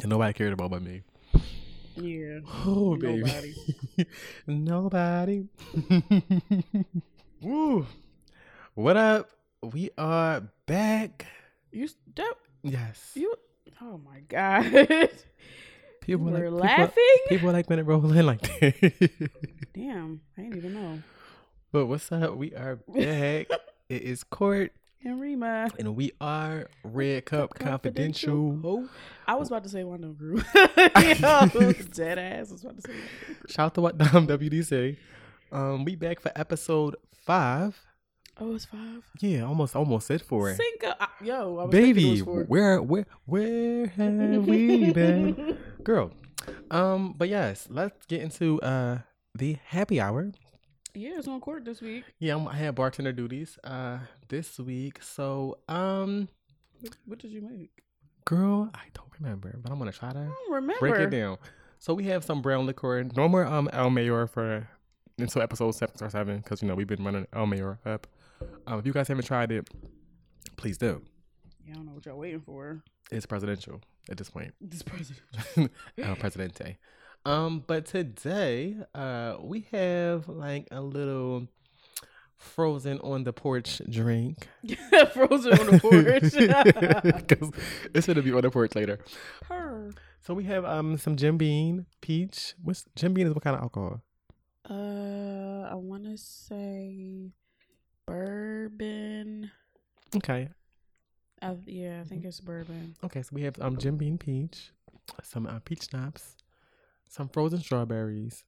And nobody cared about but me. Yeah. Oh, baby. Nobody. Nobody. Woo. What up? We are back. You that Yes. you oh my god. People We're like, people- laughing? People, like when it roll in like that. Damn, I didn't even know. but what's up? We are back. it is Court, And Rima. and we are Red Cup Confidential. Oh, I was about to say Group. Yo, dead ass. Was about to say. Shout out to what Dom WDC. Um, we back for episode five. Oh, it's five. Yeah, almost almost said four. Cinco. Yo, I was thinking it Baby, where where where have we been? Girl. Um, but yes, let's get into uh the happy hour. Yeah, it's on court this week. Yeah, I'm, I had bartender duties uh this week. So um What, what did you make? girl, I don't remember, but I'm gonna try to remember. break it down. So we have some brown liquor, no more um El Mayor for until episode six or seven, because you know we've been running El Mayor up. Um, if you guys haven't tried it, please do. Yeah, I don't know what y'all waiting for. It's presidential at this point. This president. El Presidente. Um, but today, uh, we have like a little frozen on the porch drink. Frozen on the porch. Because it's gonna be on the porch later. Purr. So we have um some Jim Beam peach. What's Jim Beam is what kind of alcohol? Uh, I want to say bourbon. Okay. Uh, yeah, I think it's bourbon. Okay, so we have um Jim Beam peach, some uh, peach schnapps, some frozen strawberries,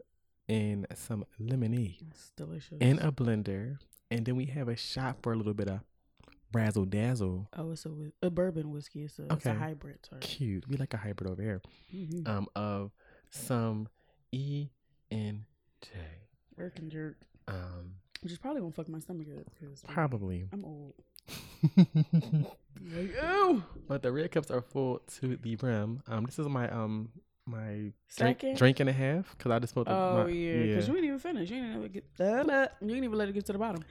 and some lemonade It's delicious. in a blender. And then we have a shot for a little bit of razzle dazzle. oh, it's a, a bourbon whiskey. It's a, it's a hybrid. Sorry. Cute. We like a hybrid over here. Mm-hmm. Um, of some E and J. Work and jerk. Um, Which is probably gonna fuck my stomach up probably. I'm old. Like, ew. but the red cups are full to the brim. Um, this is my um my drink, Second? drink and a half because I just the Oh my, yeah, because you didn't even finish. You didn't even get. Uh, you didn't even let it get to the bottom.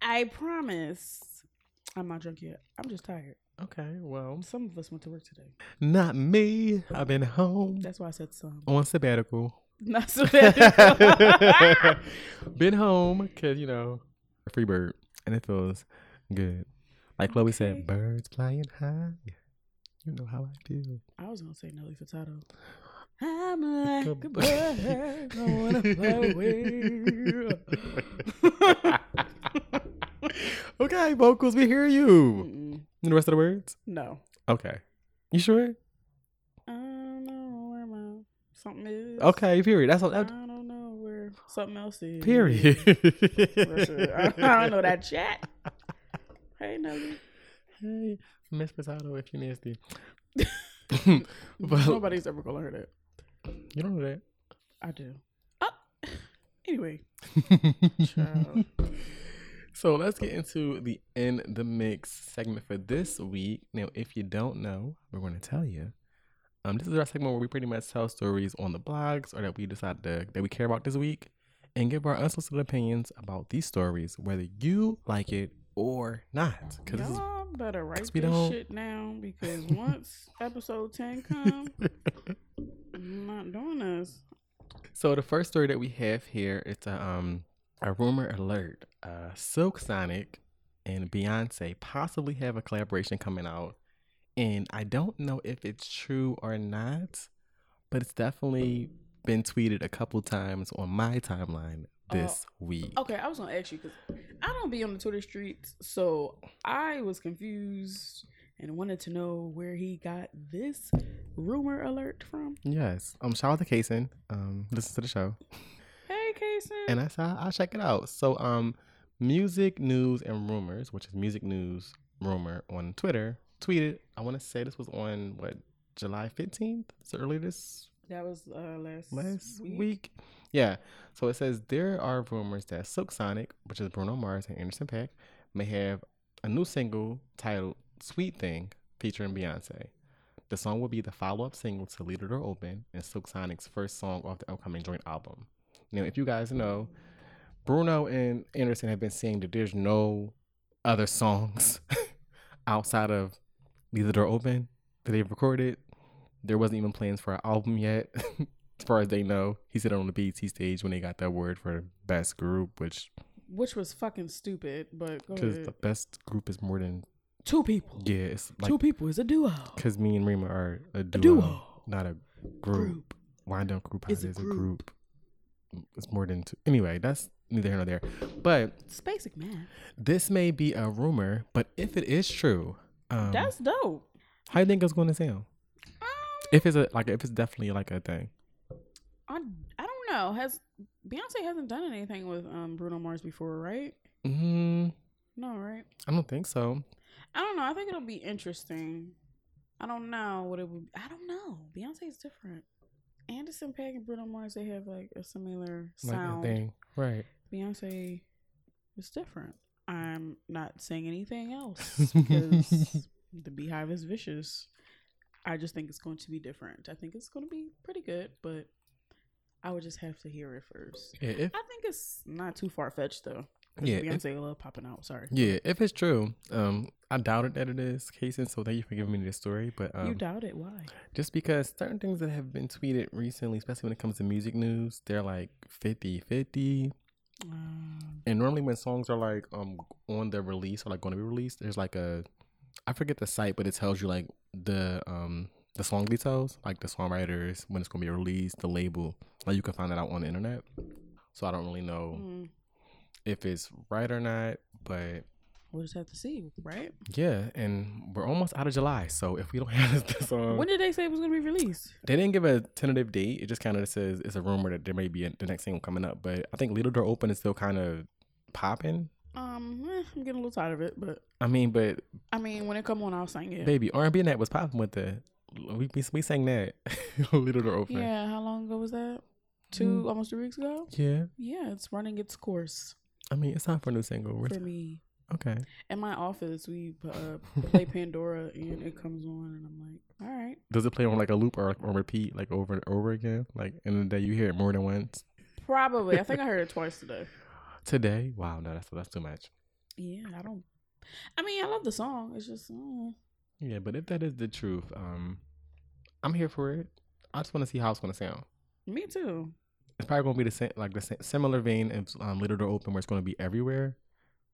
I promise. I'm not drunk yet. I'm just tired. Okay, well, Some of us went to work today. not me. I've been home That's why I said some. on sabbatical. Not so bad. been home because you know free bird and it feels good. Like Chloe said, birds flying high. You know how I feel. I was gonna say Nelly Furtado. I'm like a bird, I wanna away. okay, vocals, we hear you. Mm-mm. The rest of the words? No. Okay. You sure? I don't know where my something is. Okay, period. That's all. I don't know where something else is. period. Listen, I, I don't know that chat. Hey Nelly. Hey, Miss Potato, if you're nasty. but Nobody's ever gonna hear that. You don't know that. I do. Oh. Anyway. so let's get into the in the mix segment for this week. Now, if you don't know, we're going to tell you. Um, this is our segment where we pretty much tell stories on the blogs or that we decide to, that we care about this week, and give our unsolicited opinions about these stories, whether you like it or not. Because Y'all better write this don't- shit down because once episode 10 come, I'm not doing this. So the first story that we have here it's a um a rumor alert. Uh Silk Sonic and Beyonce possibly have a collaboration coming out. And I don't know if it's true or not, but it's definitely been tweeted a couple times on my timeline this week. Okay, I was gonna ask you because I don't be on the Twitter streets, so I was confused and wanted to know where he got this rumor alert from. Yes. Um shout out to Kason. Um listen to the show. Hey, Kason. and I said I'll check it out. So um, music news and rumors, which is music news rumor on Twitter, tweeted. I want to say this was on what July fifteenth. So early this that was uh, last last week. week. Yeah. So it says there are rumors that Silk Sonic, which is Bruno Mars and Anderson Paak, may have a new single titled "Sweet Thing" featuring Beyonce. The song will be the follow-up single to "Leave the Door Open" and Silk Sonic's first song off the upcoming joint album. Now, if you guys know, Bruno and Anderson have been saying that there's no other songs outside of Leave the Door Open that they've recorded. there wasn't even plans for an album yet, as far as they know. He said it on the BET stage when they got that word for best group, which Which was fucking stupid, but go because the best group is more than Two people. yeah, it's like Two people is a duo. because me and Rima are a duo, duo. not a group. Group. Wind up group house a a group. It's more than two. Anyway, that's neither here nor there. But It's basic man. this may be a rumor, but if it is true, um, That's dope. how you think it's going to sound? Um, If it's a like, if it's definitely like a thing. I, I don't know. Has Beyonce hasn't done anything with um Bruno Mars before, right? Mm, No, right? I don't think so. I don't know. I think it'll be interesting. I don't know what it would. I don't know. Beyonce is different. Anderson Paak and Bruno Mars they have like a similar sound. a thing, right? Beyonce is different. I'm not saying anything else because the Beehive is vicious. I just think it's going to be different. I think it's going to be pretty good, but I would just have to hear it first. Yeah, if I think it's not too far fetched though. Yeah, Beyonce love popping out. Sorry, yeah, if it's true, um, I doubted that it is, Casey. So thank you for giving me this story. But um, you doubt it? Why? just because certain things that have been tweeted recently, especially when it comes to music news, they're like 50-50. Um, And normally when songs are like um on the release or like going to be released, there's like a I forget the site, but it tells you like the um the song details, like the songwriters, when it's gonna be released, the label. Like you can find that out on the internet. So I don't really know mm, if it's right or not, but we'll just have to see, right? yeah, and we're almost out of July. So if we don't have this song, when did they say it was going to be released? they didn't give a tentative date. It just kind of says it's a rumor that there may be a, the next single coming up. But I think Little Door Open is still kind of popping. Um, eh, I'm getting a little tired of it, but I mean, but I mean, when it come on, I'll sing it. baby, R and B that was popping with the we we, we sang that Little Door Open. Yeah, how long ago was that? Two, Mm. almost three weeks ago. Yeah, Yeah, it's running its course I mean, it's time for a new single. We're- for me. Okay. In my office, we uh, play Pandora, and it comes on, and I'm like, all right. Does it play on like a loop or like on repeat, like over and over again? Like in the day you hear it more than once. Probably. I think I heard it twice today. Today, wow, no, that's that's too much. Yeah, I don't. I mean, I love the song. It's just, uh, Yeah, but if that is the truth, um, I'm here for it. I just want to see how it's gonna sound. me too. It's probably gonna be the same, like the same, similar vein as um, Little Door Open, where it's gonna be everywhere.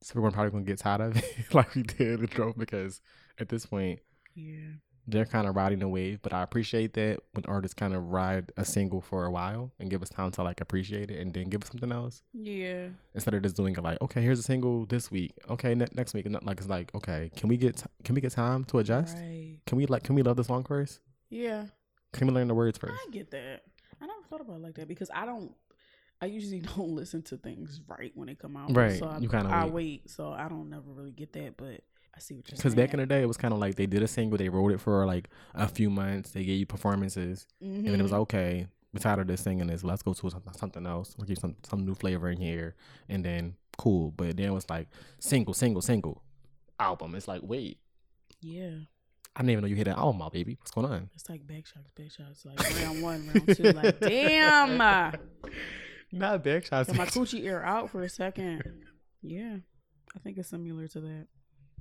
So we're probably gonna get tired of it, like we did with Drove, because at this point Yeah. they're kind of riding the wave. But I appreciate that when artists kind of ride a single for a while and give us time to like appreciate it and then give us something else Yeah. instead of just doing it like, okay, here's a single this week, okay, ne- next week, and like it's like, okay, can we get t- can we get time to adjust? Right. Can we like can we love the song first? Yeah. Can we learn the words first? I get that. I never thought about it like that because I don't. I usually don't listen to things right when they come out. Right, So I, you kinda I wait. wait. So I don't never really get that, but I see what you're saying. Because back in the day, it was kind of like they did a single, they wrote it for like a few months, they gave you performances, and then it was Mhm. okay. We're tired of this singing this. Let's go to something else. Let's get some some new flavor in here, and then cool. But then it was like single, single, single album. It's like wait, Yeah. I didn't even know you hit an album out, baby. What's going on? It's like back shots, back shots. Like round one, round two. Like damn. Not back shots. Got my coochie ear out for a second. Yeah. I think it's similar to that.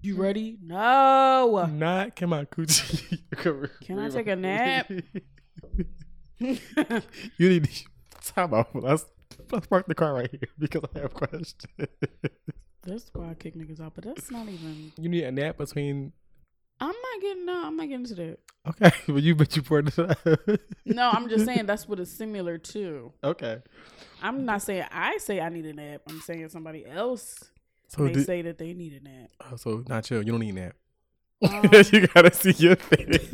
You ready? No. Not can my coochie. Can I take a nap? you need to time out. Let's let's park the car right here because I have questions. that's why I kick niggas out, but that's not even. you need a nap between. I'm not getting. No, I'm not getting to that. Okay, but you bet you poured up. No, I'm just saying that's what it's similar to. Okay. I'm not saying I say I need a nap. I'm saying somebody else So may did, say that they need a nap. oh, so not chill. You don't need a nap. Um, you gotta see your face.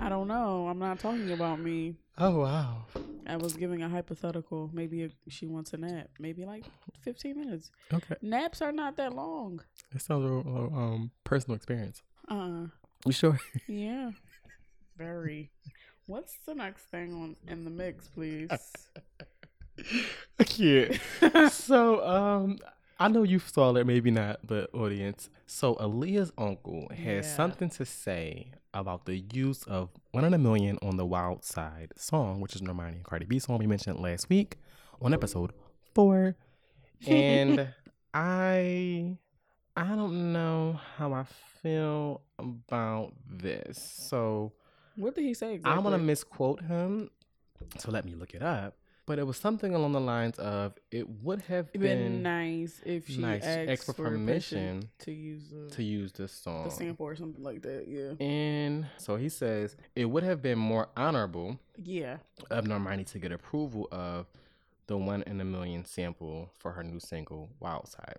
I don't know. I'm not talking about me. oh wow. I was giving a hypothetical. Maybe if she wants a nap. Maybe like 15 minutes. Okay. Naps are not that long. It sounds a little, um personal experience. Uh, You sure? yeah. Very. What's the next thing on in the mix, please? Can't. so um I know you saw it, maybe not, but audience. So Aaliyah's uncle has Yeah. something to say about the use of One in a Million on the Wild Side song, which is Normani and Cardi B song we mentioned last week on episode four. And I I don't know how I feel about this. So What did he say exactly? I'm gonna misquote him. So let me look it up. But it was something along the lines of it would have been, been nice if she nice, asked asked for for permission permission to use the, to use this song. the sample or something like that. Yeah. And so he says it would have been more honorable Yeah. of Normani to get approval of the one in a million sample for her new single Wild Side.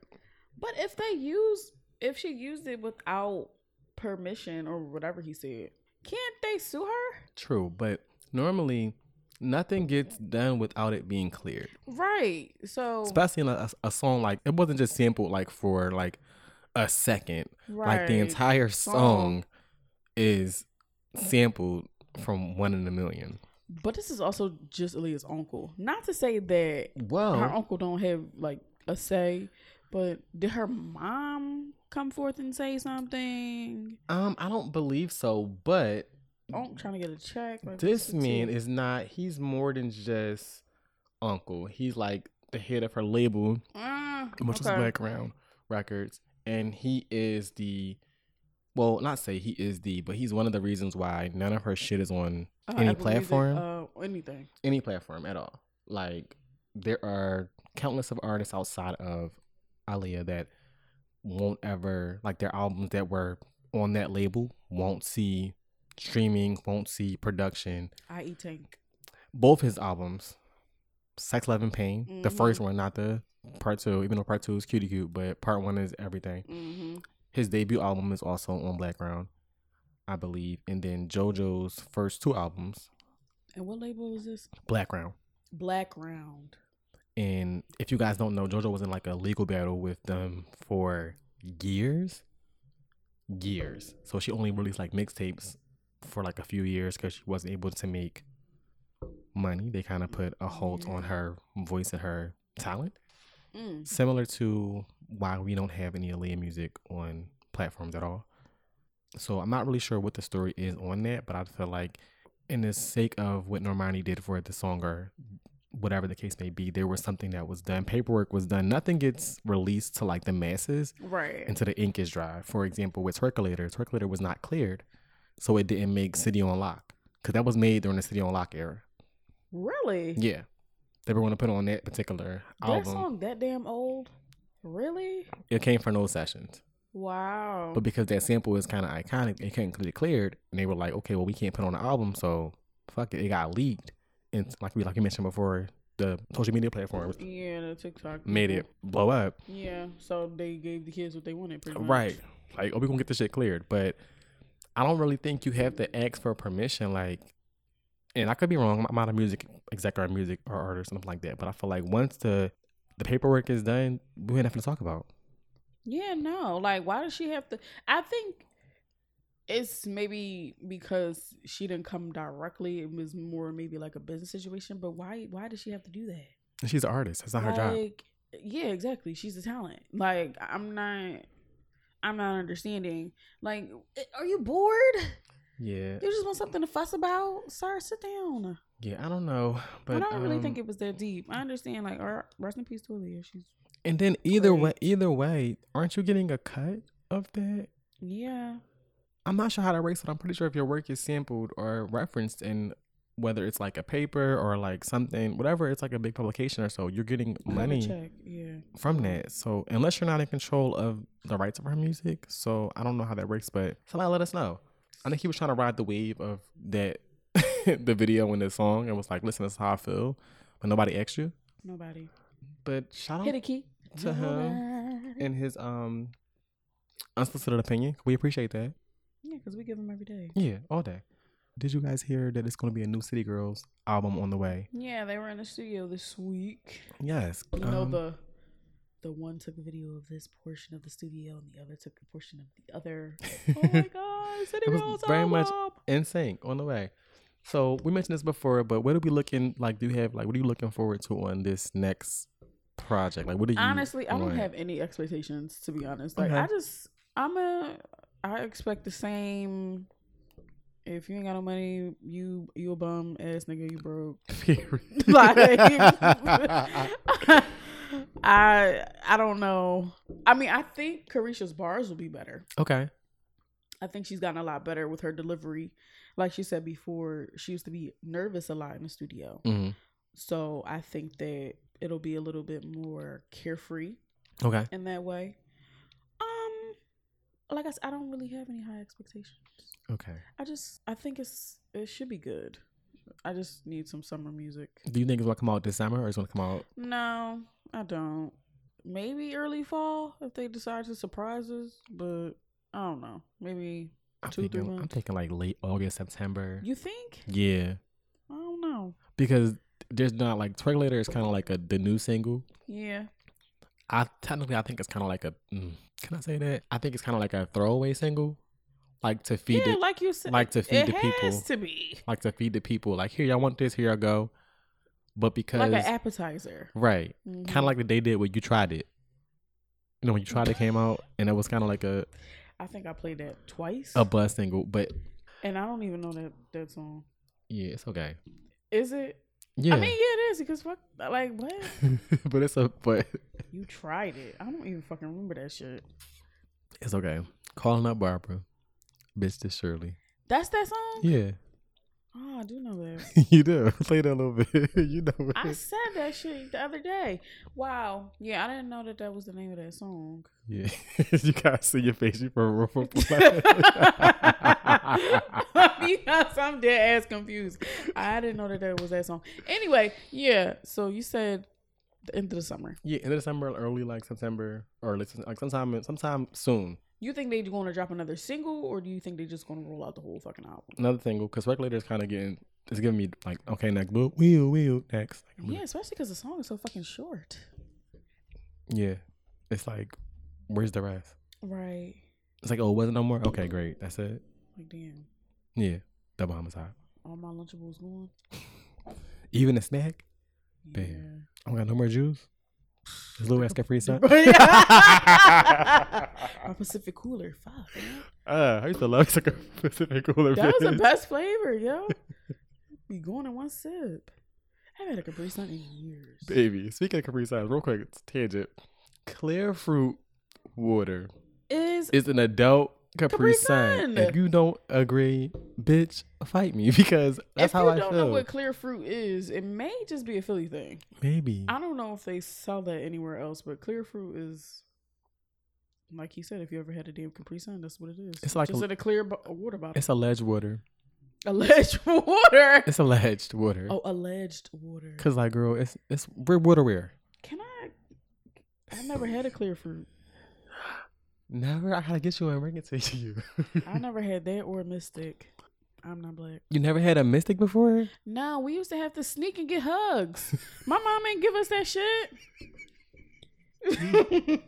But if they use, if she used it without permission or whatever he said, can't they sue her? True, but normally nothing gets done without it being cleared. Right. So Especially in a, a song like it wasn't just sampled like for like a second. Like the entire Song. song is sampled from one in a million. But this is also just Aaliyah's uncle. Not to say that well, her uncle don't have like a say, but did her mom come forth and say something? um, I don't believe so, but I'm trying to get a check. Like, this man is not. He's more than just uncle. He's like the head of her label, Mm, which is okay. Blackground Records, and he is the. Well, not say he is the, but he's one of the reasons why none of her shit is on Uh, any Apple Music, platform. uh, anything. any platform at all. Like there are countless of artists outside of Aaliyah that won't ever like their albums that were on that label won't see streaming, won't see production. I.E. Tank. Both his albums, Sex, Love, and Pain, the Mhm. first one, not the part two, even though part two is cutie cute, but part one is everything. Mm-hmm. His debut album is also on Blackground, I believe, and then JoJo's first two albums, And what label is this? Blackground. Black Round. And if you guys don't know, JoJo was in like a legal battle with them for years. Years. So she only released like mixtapes for like a few years because she wasn't able to make money. They kind of put a halt on her voice and her talent. Mm. Similar to why we don't have any Aaliyah music on platforms at all. So I'm not really sure what the story is on that, but I feel like in the sake of what Normani did for the song or whatever the case may be, there was something that was done. Paperwork was done. Nothing gets released to like the masses Right. until the ink is dry. For example, with Twerkulator, Twerkulator was not cleared, so it didn't make City on Lock because that was made during the City on Lock era. Really? Yeah, they were going to put on that particular That album. song that damn old? Really? It came from those sessions. Wow. But because that sample is kind of iconic, it couldn't get cleared, and they were like, okay, well, we can't put on the album, so fuck it. It got leaked, and like we like you mentioned before, the social media platforms yeah, the TikTok made people. it blow up. Yeah, so they gave the kids what they wanted, pretty much. Right. Like, oh, we gonna get this shit cleared, but I don't really think you have to ask for permission. Like, and I could be wrong. I'm not a music exec or a music or artist, or something like that. But I feel like once the the paperwork is done, we have nothing to talk about. Yeah, no. Like, why does she have to? I think it's maybe because she didn't come directly. It was more maybe like a business situation. But why? Why does she have to do that? She's an artist. That's not her job. yeah, exactly. She's a talent. Like, I'm not. I'm not understanding. Like, eh, are you bored? Yeah. You just want something to fuss about? Sir, sit down. Yeah. I don't know, but I don't really um, think it was that deep. I understand. Like, rest in peace to Aaliyah. She's And then either way, either way, aren't you getting a cut of that? yeah. I'm not sure how to works, but I'm pretty sure if your work is sampled or referenced in whether it's like a paper or like something, whatever, it's like a big publication or so, you're getting I have a money. Yeah. from that. So unless you're not in control of the rights of her music, so I don't know how that works, but somebody let us know. I think he was trying to ride the wave of that, the video and the song, and was like, "Listen, this is how I feel," but nobody asked you. Nobody. But shout Hit out a key. to him and his um unsolicited opinion. We appreciate that. Yeah, because we give them every day. Yeah, all day. Did you guys hear that it's going to be a new City Girls album on the way? Yeah, they were in the studio this week. Yes. You know um, the the one took a video of this portion of the studio and the other took a portion of the other. Oh my god, City It was Girls very much- album. in sync on the way. So we mentioned this before, but what are we looking like? Do you have like what are you looking forward to on this next project? Like, what do you Honestly, I don't have any expectations to be honest. Like Okay. I just I'm a I expect the same if you ain't got no money, you you a bum ass nigga, you broke. Like I I don't know. I mean, I think Caresha's bars will be better. Okay. I think she's gotten a lot better with her delivery. Like she said before, she used to be nervous a lot in the studio. hmm So I think that it'll be a little bit more carefree Okay. in that way. Like I said, I don't really have any high expectations. Okay. I just I think it's it should be good. I just need some summer music. Do you think it's gonna come out this summer or it's gonna come out? No, I don't. Maybe early fall if they decide to surprise us, but I don't know. Maybe I'm Two, three thinking, I'm months. thinking like late August, September. you think? yeah, I don't know. because there's not like Twerkulator is kind of like a the new single. Yeah. I technically I think it's kind of like a. Mm, can I say that? I think it's kind of like a throwaway single, like to feed yeah, it, like you said, like to feed the people. to be like to feed the people. Like here, y'all want this? Here I go. But because like an appetizer. right, Mhm. kind of like the they did when you tried it. You know, when you tried it came out, and it was kind of like a I think I played that twice, a buzz single. But and I don't even know that that song. yeah, it's okay. Is it? Yeah, I mean, yeah, it is because fuck, like what? but it's a but You tried it. I don't even fucking remember that shit. it's okay. Calling up Barbara, bitch. This Shirley. That's that song. Yeah, Oh, I do know that. you do. Play that a little bit. you know. I said that shit the other day. Wow. Yeah, I didn't know that that was the name of that song. Yeah, you gotta see your face. You from from. because I'm dead ass confused. I didn't know that that was that song. Anyway, yeah. So you said the end of the summer. Yeah, end of December, early like September, or like like sometime sometime soon. You think they're going to drop another single, or do you think they just going to roll out the whole fucking album? Another single because Twerkulator is kind of getting it's giving me like okay next, wheel wheel wheel next. Like, Yeah, especially because the song is so fucking short. yeah. It's like, where's the rest? Right. It's like, oh, was it no more? Okay, great. That's it. Like damn, Yeah, double homicide. all my Lunchables gone. Even a snack. Yeah. Damn. I don't got no more juice. This little ass Capri Sun. my Pacific Cooler. Fuck. Man. Uh, I used to love like a Pacific Cooler. That was the best flavor, yo. Be going in one sip. I haven't had a Capri Sun in years. Baby, speaking of Capri Sun, real quick tangent. Clear fruit water Is is an adult Capri, Capri Sun. Sun. If you don't agree, bitch, fight me because that's if how you I don't know what clear fruit is, it may just be a Philly thing. Maybe. I don't know if they sell that anywhere else, but clear fruit is like he said. If you ever had a damn Capri Sun, that's what it is. It's like just a- in a clear bo- water bottle. It's alleged water. alleged water. It's alleged water. Oh, alleged water. Cause like, girl, it's it's we're water rare. Can I? I never had a clear fruit. Never. I gotta get you and bring it to you. I never had that or a Mystic. I'm not black. you never had a mystic before? No, we used to have to sneak and get hugs. My mom ain't give us that shit.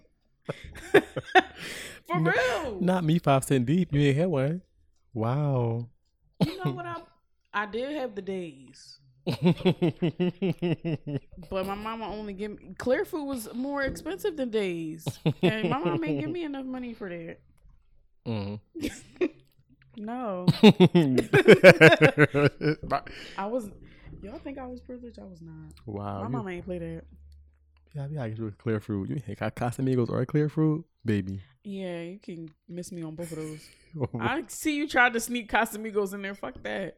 For No- real. Not me, five cent deep. You ain't had one. Wow. You know what I I did have the days. But my mama only give me clear food was more expensive than days. And my mom ain't give me enough money for that. Mm. No. I was y'all think I was privileged? I was not. wow. My you- mama ain't play that. Yeah, I be like, with clear fruit. You ain't got Casamigos or clear fruit, baby. Yeah, you can miss me on both of those. I see you tried to sneak Casamigos in there. Fuck that.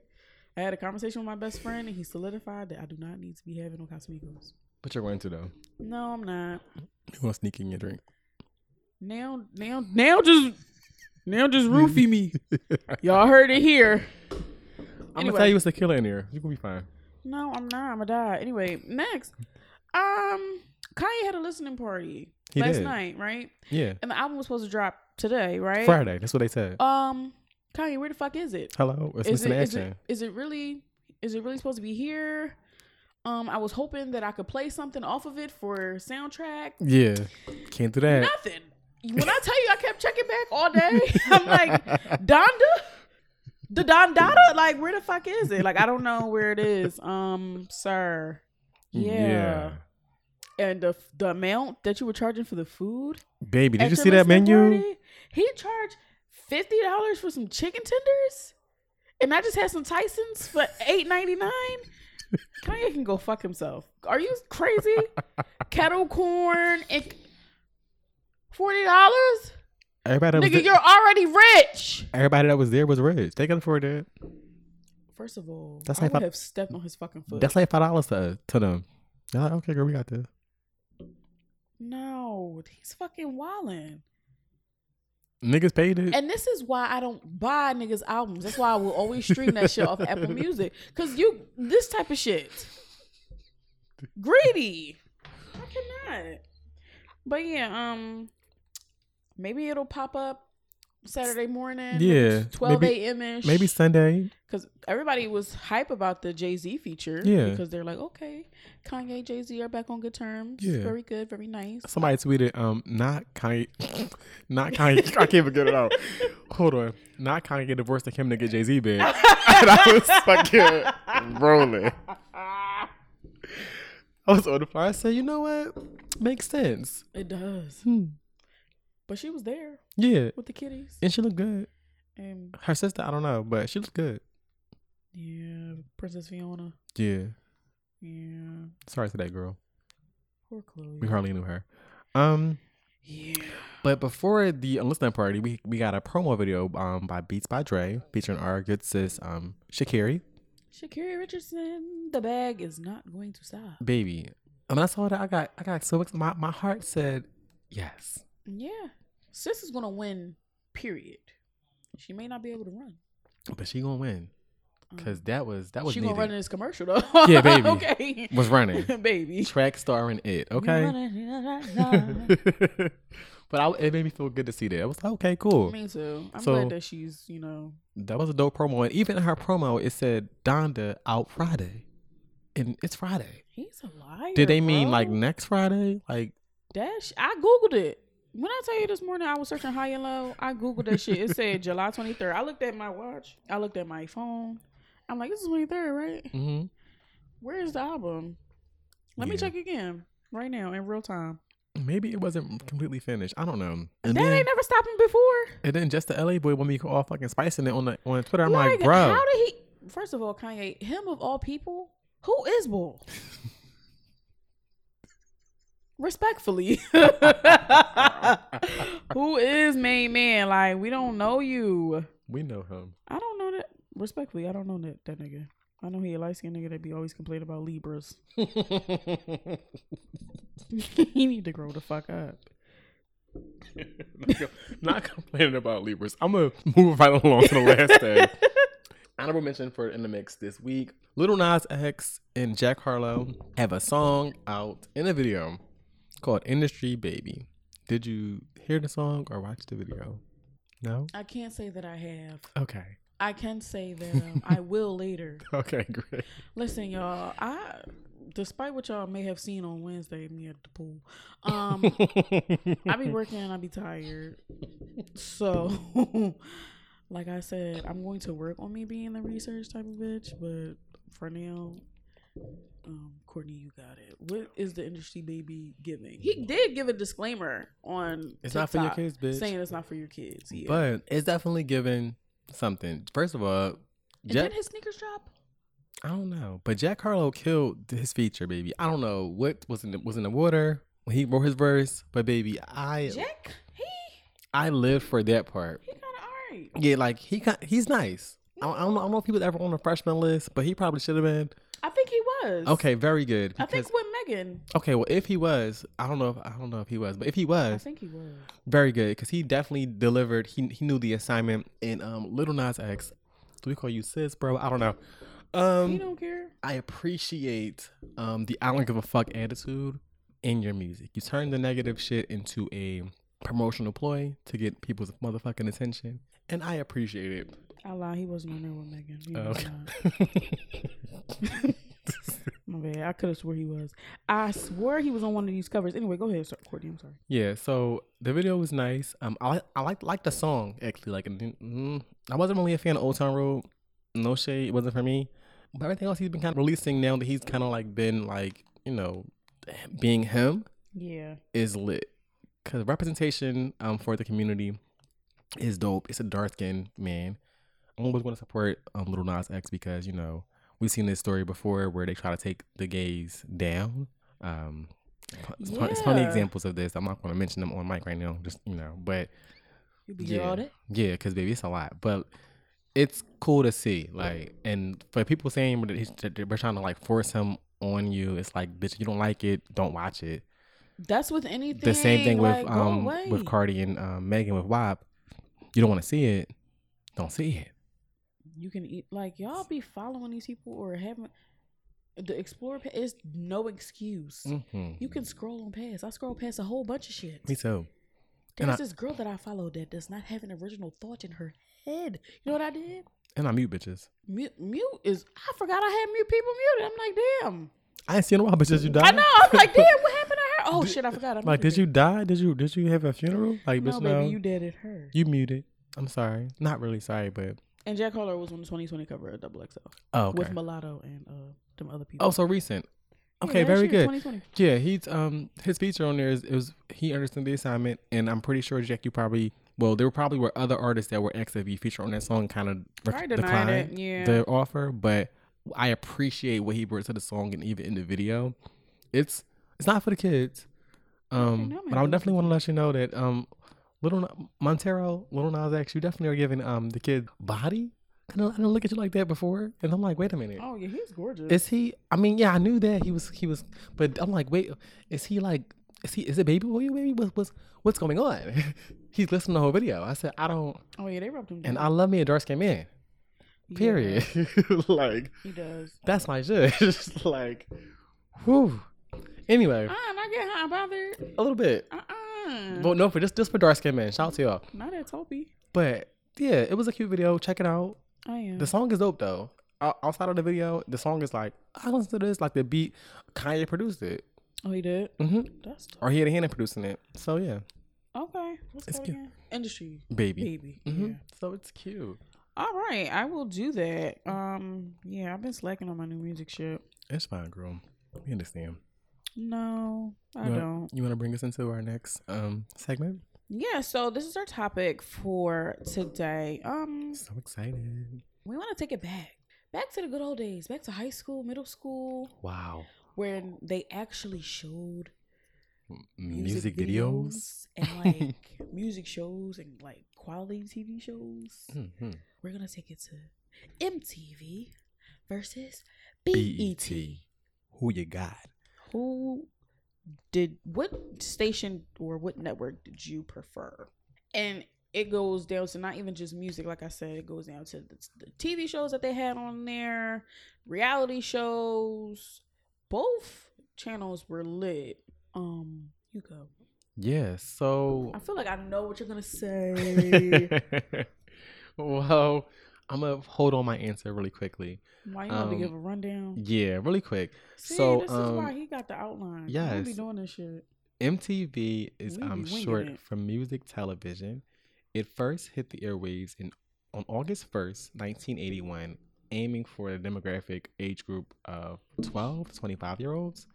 I had a conversation with my best friend and he solidified that I do not need to be having no Casamigos. but you're going to though. No, I'm not. You want to sneak in your drink? Now, now, now, just now, just roofie me. Y'all heard it here. I'm gonna tell you it's a killer in here. You gonna be fine. No, I'm not. I'm gonna die. Anyway, next, um, Kanye had a listening party He last did. night, right? Yeah. And the album was supposed to drop today, right? Friday. That's what they said. Um, Kanye, where the fuck is it? Hello, it's is missing it, is action. it is it really is it really supposed to be here? Um, I was hoping that I could play something off of it for soundtrack. Yeah, can't do that. Nothing. When I tell you, I kept checking back all day. I'm like, Donda, the Don Dada, like where the fuck is it? Like I don't know where it is. Um, sir. Yeah. And the the amount that you were charging for the food. baby. Did you see that menu? party, He charged fifty dollars for some chicken tenders, and I just had some Tysons for eight ninety nine. Kanye can go fuck himself. Are you crazy? Kettle corn and forty dollars, Everybody that nigga. there, You're already rich. everybody that was there was rich. They can afford it. First of all, That's I like would I- have stepped on his fucking foot. That's like five dollars to to them. Like, okay, girl, we got this. no, he's fucking wilding. Niggas paid it. And this is why I don't buy niggas albums. That's why I will always stream that shit off Apple Music. Cause you this type of shit. Greedy. I cannot. But yeah, um maybe it'll pop up Saturday morning. Yeah, Twelve AM ish. Maybe Sunday. because everybody was hype about the Jay Z feature. Yeah. Because they're like, okay, Kanye, Jay Z are back on good terms. Yeah. Very good, very nice. Somebody tweeted, um, not Kanye, not Kanye. I can't even get it out. Hold on, not Kanye get divorced to Kim to get Jay Z big. and I was fucking rolling. I was on the fire. I said, you know what? Makes sense. It does. Hmm. But she was there Yeah, with the kitties. and she looked good. And Her sister, I don't know, but she looked good. yeah, Princess Fiona. Yeah. Yeah. Sorry to that girl. Poor Khloe. We hardly knew her. Um, Yeah. but before the listening party, we we got a promo video um by Beats by Dre featuring our good sis um Sha'Carri. Sha'Carri Richardson, the bag is not going to stop. baby. And when I saw that, I got I got so excited. My my heart said yes. Yeah. Sis is gonna win, period. She may not be able to run. But she gonna win because uh-huh. that was that was she gonna run in this commercial though. Yeah, baby. okay. Was running baby. track starring it. Okay. but I, it made me feel good to see that. I was like, okay, cool. Me too. I'm So- glad that she's, you know, That was a dope promo, and even in her promo, it said Donda out Friday, and it's Friday. he's a liar. Did they mean bro. like next Friday? Like Dash, I googled it. When I tell you this morning, I was searching high and low. I googled that shit. It said July 23rd. I looked at my watch. I looked at my phone. I'm like, this is 23rd, right? hmm Where is the album? Let me check again right now in real time. maybe it wasn't completely finished. I don't know. And that then, ain't never stopped him before. and then just the LA boy when we all fucking spicing it on the on Twitter. I'm like, like, bro, how did he? First of all, Kanye, him of all people, who is Bull? Respectfully, who is main man? Like, we don't know you. we know him. I don't know that. Respectfully, I don't know that that nigga. I know he a light skinned nigga that be always complaining about Libras. he need to grow the fuck up. Not complaining about Libras. I'm gonna move right along to the last thing. Honorable mention for in the mix this week: Lil Nas X and Jack Harlow have a song out in a video called "Industry Baby." Did you hear the song or watch the video? No. I can't say that I have. Okay. I can say that um, I will later. Okay. Great. Listen, y'all. I, despite what y'all may have seen on Wednesday, me at the pool, um, I be working and I be tired. So, like I said, I'm going to work on me being the research type of bitch. But for now, um, Courtney, you got it. What is the industry baby giving? He did give a disclaimer on It's not for your kids, bitch. saying it's not for your kids. Yeah. But it's definitely giving something. First of all, and Jack, then his sneakers drop. I don't know, but Jack Harlow killed his feature, baby. I don't know what was in the, was in the water when he wrote his verse, but baby, I Jack, he I live for that part. he kind of alright. Yeah, like he kin- he's nice. I don't, I don't know. I don't know if he was ever on the freshman list, but he probably should have been. I think he was. Okay, very good. I think with Megan. okay, well, if he was, I don't know. If, I don't know if he was, but if he was, I think he was. very good because he definitely delivered. He he knew the assignment. And um, Lil Nas X, do we call you sis, bro? I don't know. Um, he don't care. I appreciate um the I don't give a fuck attitude in your music. You turn the negative shit into a promotional ploy to get people's motherfucking attention, and I appreciate it. I lie. He wasn't on there with Megan. He Oh, okay. My bad. I could have swore he was. I swore he was on one of these covers. Anyway, go ahead, start, Courtney. I'm sorry. yeah, so the video was nice. Um, I like I like like the song actually. Like, mm, I wasn't really a fan of Old Town Road. No shade, it wasn't for me. But everything else he's been kind of releasing now that he's kind of like been like you know being him. Yeah. is lit because representation um for the community is dope. It's a dark skinned man. I'm always going to support um Lil Nas X because you know we've seen this story before where they try to take the gays down. Um, it's pl- plenty Yeah. examples of this. I'm not going to mention them on mic right now, just you know, but yeah, yeah, because baby, it's a lot, but it's cool to see. Like, and for people saying that we're trying to like force him on you, it's like, bitch, you don't like it, don't watch it. That's with anything. The same thing with like, go um with Cardi and um, Megan with WAP. You don't want to see it, don't see it. You can eat like y'all be following these people or having the explore pa- is no excuse. hmm You can scroll on past. I scroll past a whole bunch of shit. Me too. and There's I- this girl that I follow that does not have an original thought in her head. You know what I did? And I mute bitches. Mute, mute is. I forgot I had mute people muted. I'm like, damn. I ain't seen a while, bitches. Did you died. I know. I'm like, damn. What happened to her? Oh shit, I forgot. I Like, did you die? Did you did you have a funeral? Like, her. bitch, No, no. you did it. Her. You muted. I'm sorry. Not really sorry, but And Jack Harlow was on the 2020 cover of Double XL oh, okay. with Mulatto and uh them other people. oh, so recent. Okay, last very year, good. 2020. Yeah, he's um his feature on there is it was he understood the assignment, and I'm pretty sure Jack, you probably well there probably were other artists that were be featured on that song, kind of denied declined. Yeah. the offer, but I appreciate what he brought to the song and even in the video. It's it's not for the kids, um, know, but I would definitely want to let you know that um, little Montero, Lil Nas X, you definitely are giving um the kid body. I don't, I don't look at you like that before, and I'm like, wait a minute. oh yeah, he's gorgeous. Is he? I mean, yeah, I knew that he was. He was, but I'm like, wait, is he like? Is he? Is it baby boy? Baby? What's what's what's going on? He's listening to the whole video. I said, I don't, oh yeah, they rubbed him. and. I love me a dark skinned man. Yeah, Period. like he does. that's my shit. Just like, whew. Anyway, Uh, not get hot bothered. a little bit. Well, no, for just just for dark skinned men. Shout out to y'all. Not at Topi. But yeah, it was a cute video. Check it out. I am. The song is dope though. O- Outside of the video, the song is like I listen to this. Like the beat, Kanye produced it. oh, he did. hmm That's dope. or he had a hand in producing it. So yeah, okay. What's It's cute. again? Industry baby. baby. hmm Yeah. So it's cute. All right, I will do that. Um, yeah, I've been slacking on my new music shit. It's fine, girl. We understand. No, I you wanna, don't. You want to bring us into our next um segment? Yeah, so this is our topic for today. Um, So excited! we want to take it back, back to the good old days, back to high school, middle school, Wow, when they actually showed M- music, videos. and like music shows and like quality TV shows. Mhm. We're gonna take it to MTV versus BET. BET. Who you got? Who did what station or what network did you prefer? And it goes down to not even just music, like I said, it goes down to the, the TV shows that they had on there, reality shows. Both channels were lit. Um, you go. Yeah. So I feel like I know what you're gonna say. well, I'm gonna hold on my answer really quickly. Why you want to Um, give a rundown? Yeah, really quick. See, so, this um, is why he got the outline. Don't be doing this shit. MTV is um short it. for music television. It first hit the airwaves in on August 1st, 1981, aiming for a demographic age group of 12 to 25 year olds.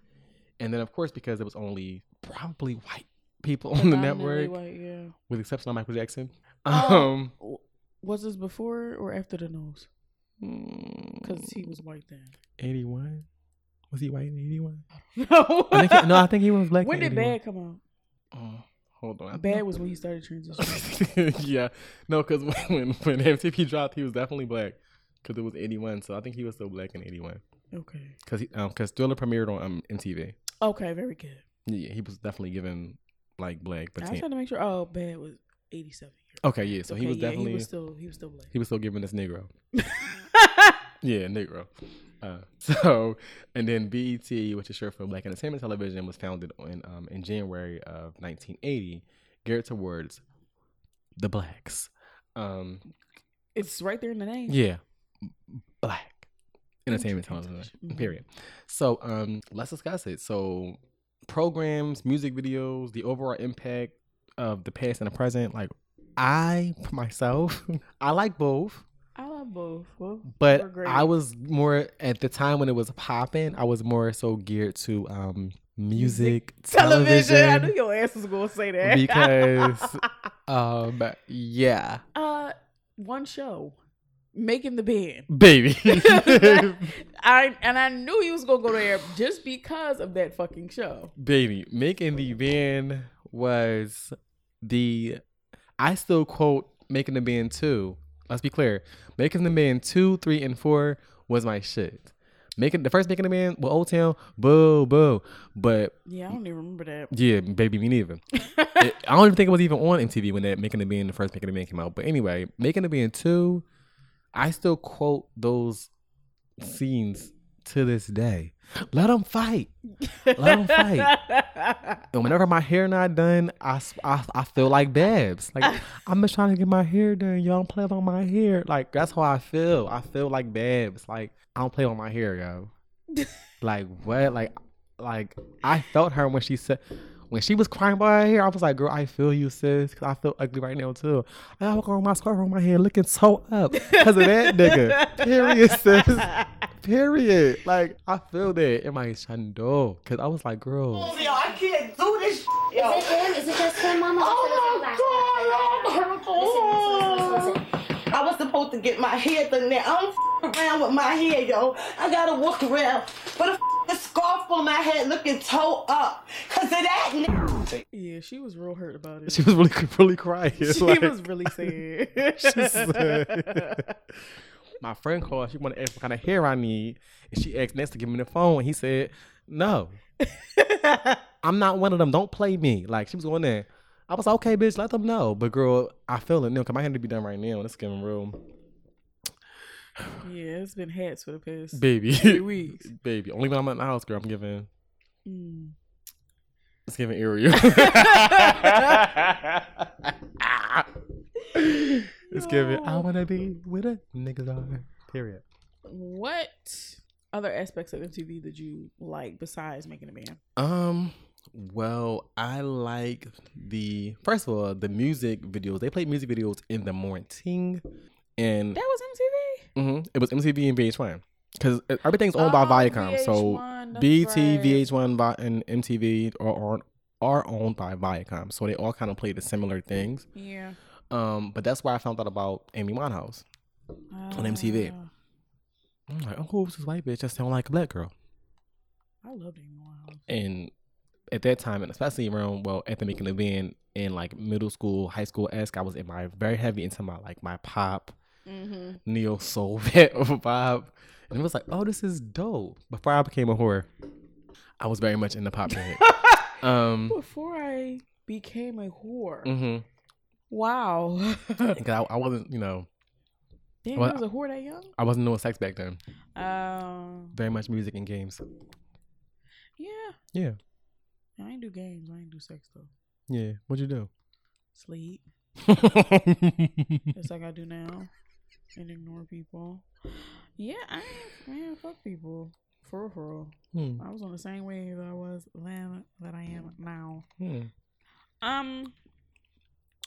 And then of course because it was only probably white people on the network white, yeah. with the exception of Michael Jackson. Oh. Um W- Was this before or after the news? mm, Because he was white then. 81 was he white in 81? no. I think he- no, I think he was black. when in did 81. Bad come out? Oh, hold on. Bad was when he started transitioning. yeah, no, because when when MTV dropped, he was definitely black because it was eighty one. So I think he was still black in eighty one okay. because um because Thriller premiered on um MTV. Okay, very good. Yeah, he was definitely given like black, but I was trying to make sure. Oh, Bad was eighty-seven years. Okay, yeah. So he was yeah, definitely he was still he was still black. he was still giving us Negro. Yeah, Negro. Uh, so, and then BET, which is short for Black Entertainment Television, was founded in um, in January of 1980, geared towards the blacks. Um, it's right there in the name. yeah, black entertainment television. Mhm. Period. So, um, let's discuss it. So, programs, music videos, the overall impact of the past and the present. Like, I myself, I like both. I love both. Both But. I was more at the time when it was popping. I was more so geared to um music, television, I knew your ass was gonna say that because um yeah, uh, one show, making the band. baby. I and I knew he was gonna go there just because of that fucking show. Baby, making the band was the. I still quote making the band two. Let's be clear. Making the band two, three, and four was my shit. Making the first making the band with O-Town, boo, boo. But Yeah, I don't even remember that. yeah, baby, me neither. it, I don't even think it was even on MTV when that Making the Band, the first Making the Band came out. But anyway, Making the Band 2, I still quote those scenes to this day. Let them fight. Let them fight. And whenever my hair not done, I I feel like Babs. Like, I'm just trying to get my hair done. Y'all don't play on my hair. Like, that's how I feel. I feel like Babs. Like, I don't play on my hair, yo. like, what? Like, like I felt her when she said, when she was crying about her hair, I was like, girl, I feel you, sis. Cause I feel ugly right now, too. I walk around my scarf on my head looking so up because of that nigga. Period, sis. Period. Like, I feel that in my shando. Cause I was like, girl. Oh, yo, I can't do this. Shit, yo. Is it him? Is it just him, Mama? Oh my god, I'm Listen, listen, listen, listen. I was supposed to get my hair done now. I don't f- around with my hair, yo. I gotta walk around with a f- scarf on my head looking toe up. Cause of that nigga. Yeah, she was real hurt about it. She was really, really crying. She Like, was really sad. she said- my friend called. She wanted to ask what kind of hair I need, and she asked Ness to give me the phone. And he said, "No, I'm not one of them. Don't play me." Like she was going there. I was like, "Okay, bitch, let them know." But girl, I feel it now because my hair need to be done right now. Let's give him room, yeah, it's been hats for the past baby. three weeks. baby, only when I'm at the house, girl. I'm giving. Mm. It's giving Ariel. it's giving. I wanna be with a niggas are. Period. What other aspects of MTV did you like besides making a band? Um. Well, I like the first of all the music videos. They played music videos in the morning, and That was MTV. Mm-hmm. it was MTV and VH1 because everything's owned by Oh, Viacom. So VH1, that's BT, right. VH1, and MTV are, are are owned by Viacom. So they all kind of play the similar things. Yeah. Um, but that's why I found out about Amy Winehouse. On MTV. Ah, I'm like, oh, who's this white bitch that sound like a black girl? I loved Amy Winehouse. and at that time, and especially around well, at the making the band in like middle school, high school esque, I was in my very heavy into my like my pop, Mm-hmm. neo soul vibe, and it was like, oh, this is dope. Before I became a whore, I was very much in the pop um, Before I became a whore. hmm Wow. because I, I wasn't, you know, Damn, you was a whore that young? I wasn't doing sex back then. Um, Very much music and games. yeah. Yeah, I ain't do games. I ain't do sex though. yeah. What'd you do? Sleep. Just like I do now. And ignore people. Yeah, I ain't, man, fuck people. For real, for real. Hmm, I was on the same way that I was then that I am now. hmm. Um.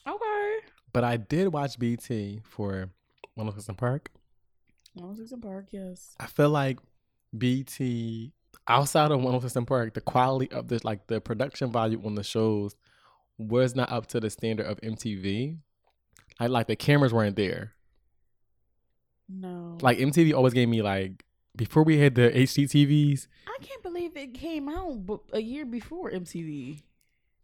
Okay. But I did watch BT for 106 & Park. 106 & Park. Yes. I feel like BT outside of 106 & Park, the quality of this, like the production value on the shows, was not up to the standard of MTV. Like, like the cameras weren't there. No. Like MTV always gave me like before we had the HD TVs. I can't believe it came out a year before MTV.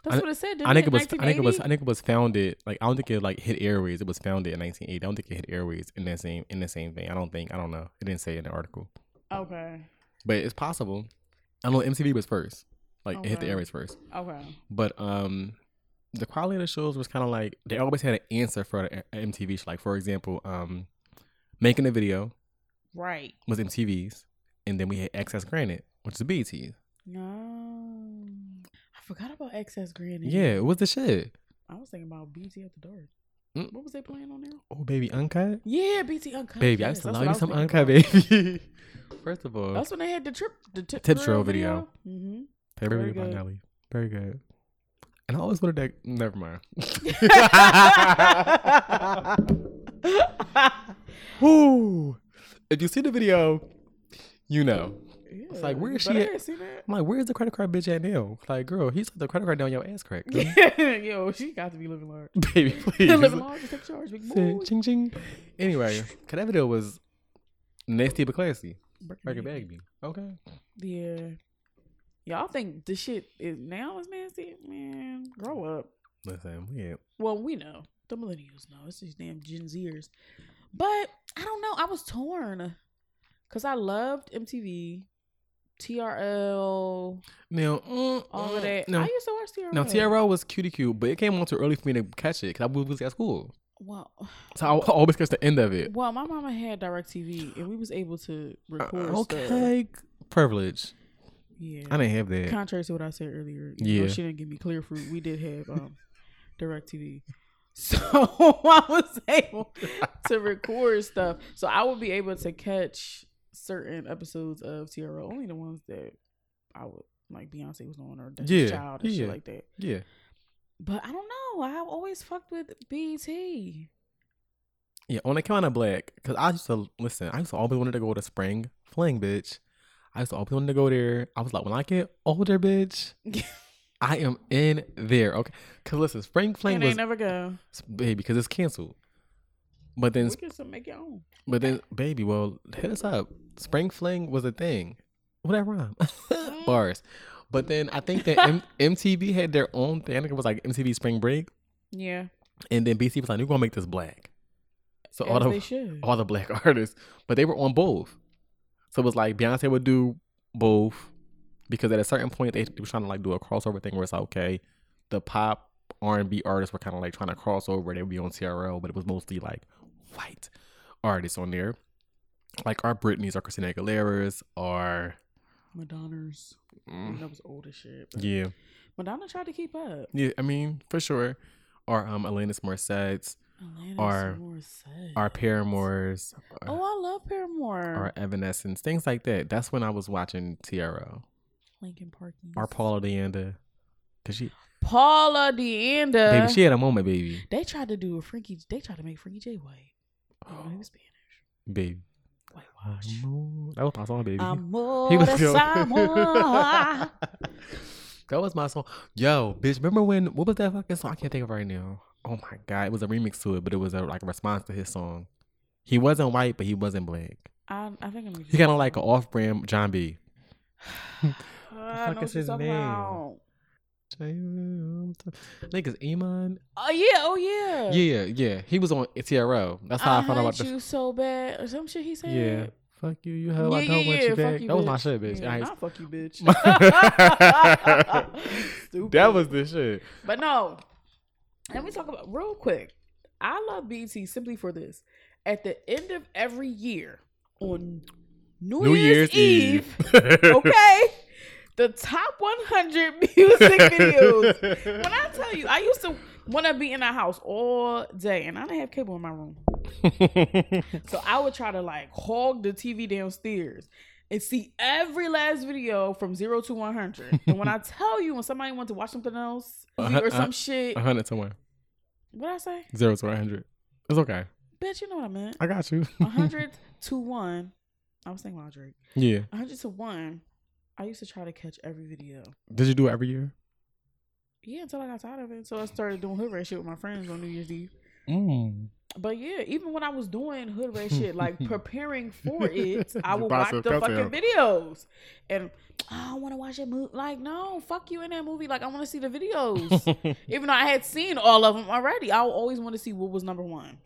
That's I- what it said. I think it was. I think it was. I think it was founded. Like I don't think it like hit airways. It was founded in 1980. I don't think it hit airways in that same in the same vein. I don't think. I don't know. It didn't say in the article, Okay. but it's possible. I know MTV was first. Like it hit the airways first. Okay. But um, the quality of the shows was kind of like they always had an answer for the a- MTV. show. Like for example, um, making a video Right. was MTV's, and then we had Access Granted, which is BT. No. I forgot about Access Granted. Yeah, was the shit. I was thinking about BT After Dark. Mm. What was they playing on there? Oh baby, uncut. Yeah, BT Uncut. Baby, I yes, used to love you some uncut, thinking baby. First of all. That's when they had the trip, the tip, Tip drill video. Mm-hmm. Very, Very good. Nelly. Very good. And I always wanted that. Never mind. Woo. If you see the video, you know. It's like, where is she at? didn't see that. I'm like, where's the credit card bitch at now? Like, girl, he's got the credit card down your ass crack. girl. Yo, she got to be living large. Baby, please. living large, take charge, big boy. Ching ching. Anyway, video was Nasty but classy. Break it. Bagby. Okay. Yeah. Y'all think this shit is now is nasty? Man, grow up. Listen, yeah. Well, we know. The millennials know. It's these damn Gen Zers. But I don't know. I was torn. Cause I loved MTV, TRL, Now, mm, all mm, of that. No, I used to watch TRL. no, TRL was cutie cute, but it came on too early for me to catch it because I was at school. Well, So I I always catch the end of it. well, my mama had DirecTV, and we was able to record. Uh, Okay, privilege. Yeah. I didn't have that. Contrary to what I said earlier, Yeah. know, she didn't give me clear fruit. We did have um DirecTV. So I was able to record stuff. So I would be able to catch certain episodes of TRL, only the ones that I would like Beyonce was on or Destiny's Yeah, Child and yeah. shit like that. Yeah. But I don't know. I always fucked with BET. Yeah, on account of black, because I used to listen. I used to always wanted to go to Spring Fling, bitch. I used to always wanted to go there. I was like, when I get older, bitch, I am in there. Okay, because listen, Spring Fling and was never go. baby because it's canceled. But then, We can make your own. but then, baby, well, hit us up. Spring Fling was a thing. Whatever rhyme bars. But then I think that M- MTV had their own thing. I think it was like MTV Spring Break, Yeah. and then BC was like, "We're gonna make this black." So all the all the black artists, but they were on both. So it was like Beyonce would do both because at a certain point they, they were trying to like do a crossover thing where it's like okay, the pop R and B artists were kind of like trying to cross over. They would be on TRL, but it was mostly like white artists on there, like our Britney's, our Christina Aguilera's, our Madonna's. mm, That was old as shit. yeah, Madonna tried to keep up. yeah. I mean for sure, Our um Alanis Morissette's, Alanis Or- Morissette. our Paramore's, or, Oh, I love Paramore. or Evanescence, things like that. That's when I was watching TRL. Linkin Park. Our Paula Deanda. Cause she Paula Deanda. baby, she had a moment, baby. they tried to do a Frankie. They tried to make Frankie J white. Oh, he was Spanish. Baby. Whitewash. That was my song, baby. Amor He was de Samoa. that was my song. Yo, bitch, remember when what was that fucking song? I can't think of right now. Oh my god, it was a remix to it, but it was a like a response to his song. He wasn't white, but he wasn't black. I, I think I'm. He kind of like an off-brand Jon B. I fuck know is what you're his talking name? about. I think it's Iman. Oh yeah, oh yeah. Yeah, yeah. He was on TRL. That's how I, found out about hate the you so bad or some shit he said. Yeah. Fuck you, you hoe. I Yeah, don't yeah, want yeah, you fuck back. you, that was my shit, bitch. Yeah, I- nah, fuck you, bitch. that was the shit. But no, let me talk about real quick. I love BT simply for this. At the end of every year on New, New Year's, Year's Eve, Eve. okay, the top 100 music videos. When I tell you, I used to want to be in the house all day, and I didn't have cable in my room. So I would try to like hog the TV downstairs and see every last video from zero to 100. and when I tell you, when somebody wants to watch something else or some shit, A hundred to one. what I say? Zero to one hundred. It's okay. Bitch, you know what I meant. I got you. 100 to 1. I was thinking about Drake. yeah. 100 to 1. I used to try to catch every video. Did you do it every year? Yeah, until I got tired of it. So I started doing hood rat shit with my friends on New Year's Eve. Mm. But yeah, even when I was doing hood rat shit, like preparing for it, I would watch the content. fucking videos. And "Oh, I want to watch a movie. Like, no, fuck you in that movie. Like, I want to see the videos. even though I had seen all of them already, I always want to see what was number one.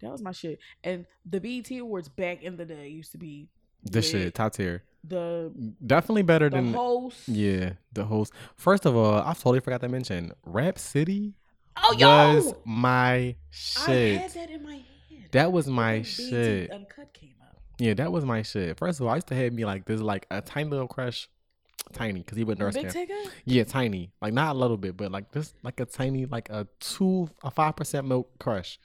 That was my shit. And the BET Awards back in the day used to be This lit. shit, top tier. The Definitely better than the than host. Yeah, the host. First of all, I totally forgot to mention Rap City Oh, yo, was my shit. I had that in my head. That was my shit. Uncut came out. Yeah, that was my shit. First of all, I used to have me like this, like a tiny little crush, tiny, because he went nurse Big. Yeah, tiny, like not a little bit, but like this, like a tiny, like a two, a five percent milk crush.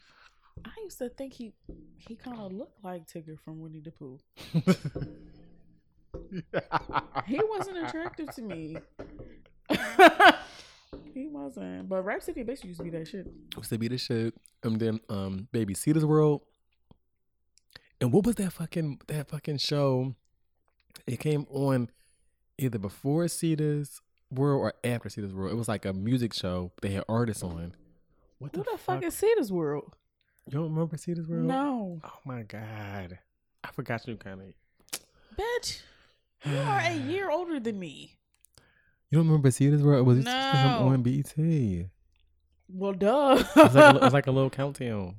I used to think he he kind of looked like Tigger from Winnie the Pooh. He wasn't attractive to me. he wasn't. But Rap City basically used to be that shit. used to be the shit. And then um baby Cita's World. And what was that fucking that fucking show? It came on either before Cita's World or after Cita's World. It was like a music show. They had artists on. What Who the fuck is Cita's World? You don't remember Cita's World? No. Oh my god. I forgot you kind of. Bitch, you are a year older than me. You don't remember Cita's World? It was No. on BET. Well, duh. was like a, it was like a little countdown.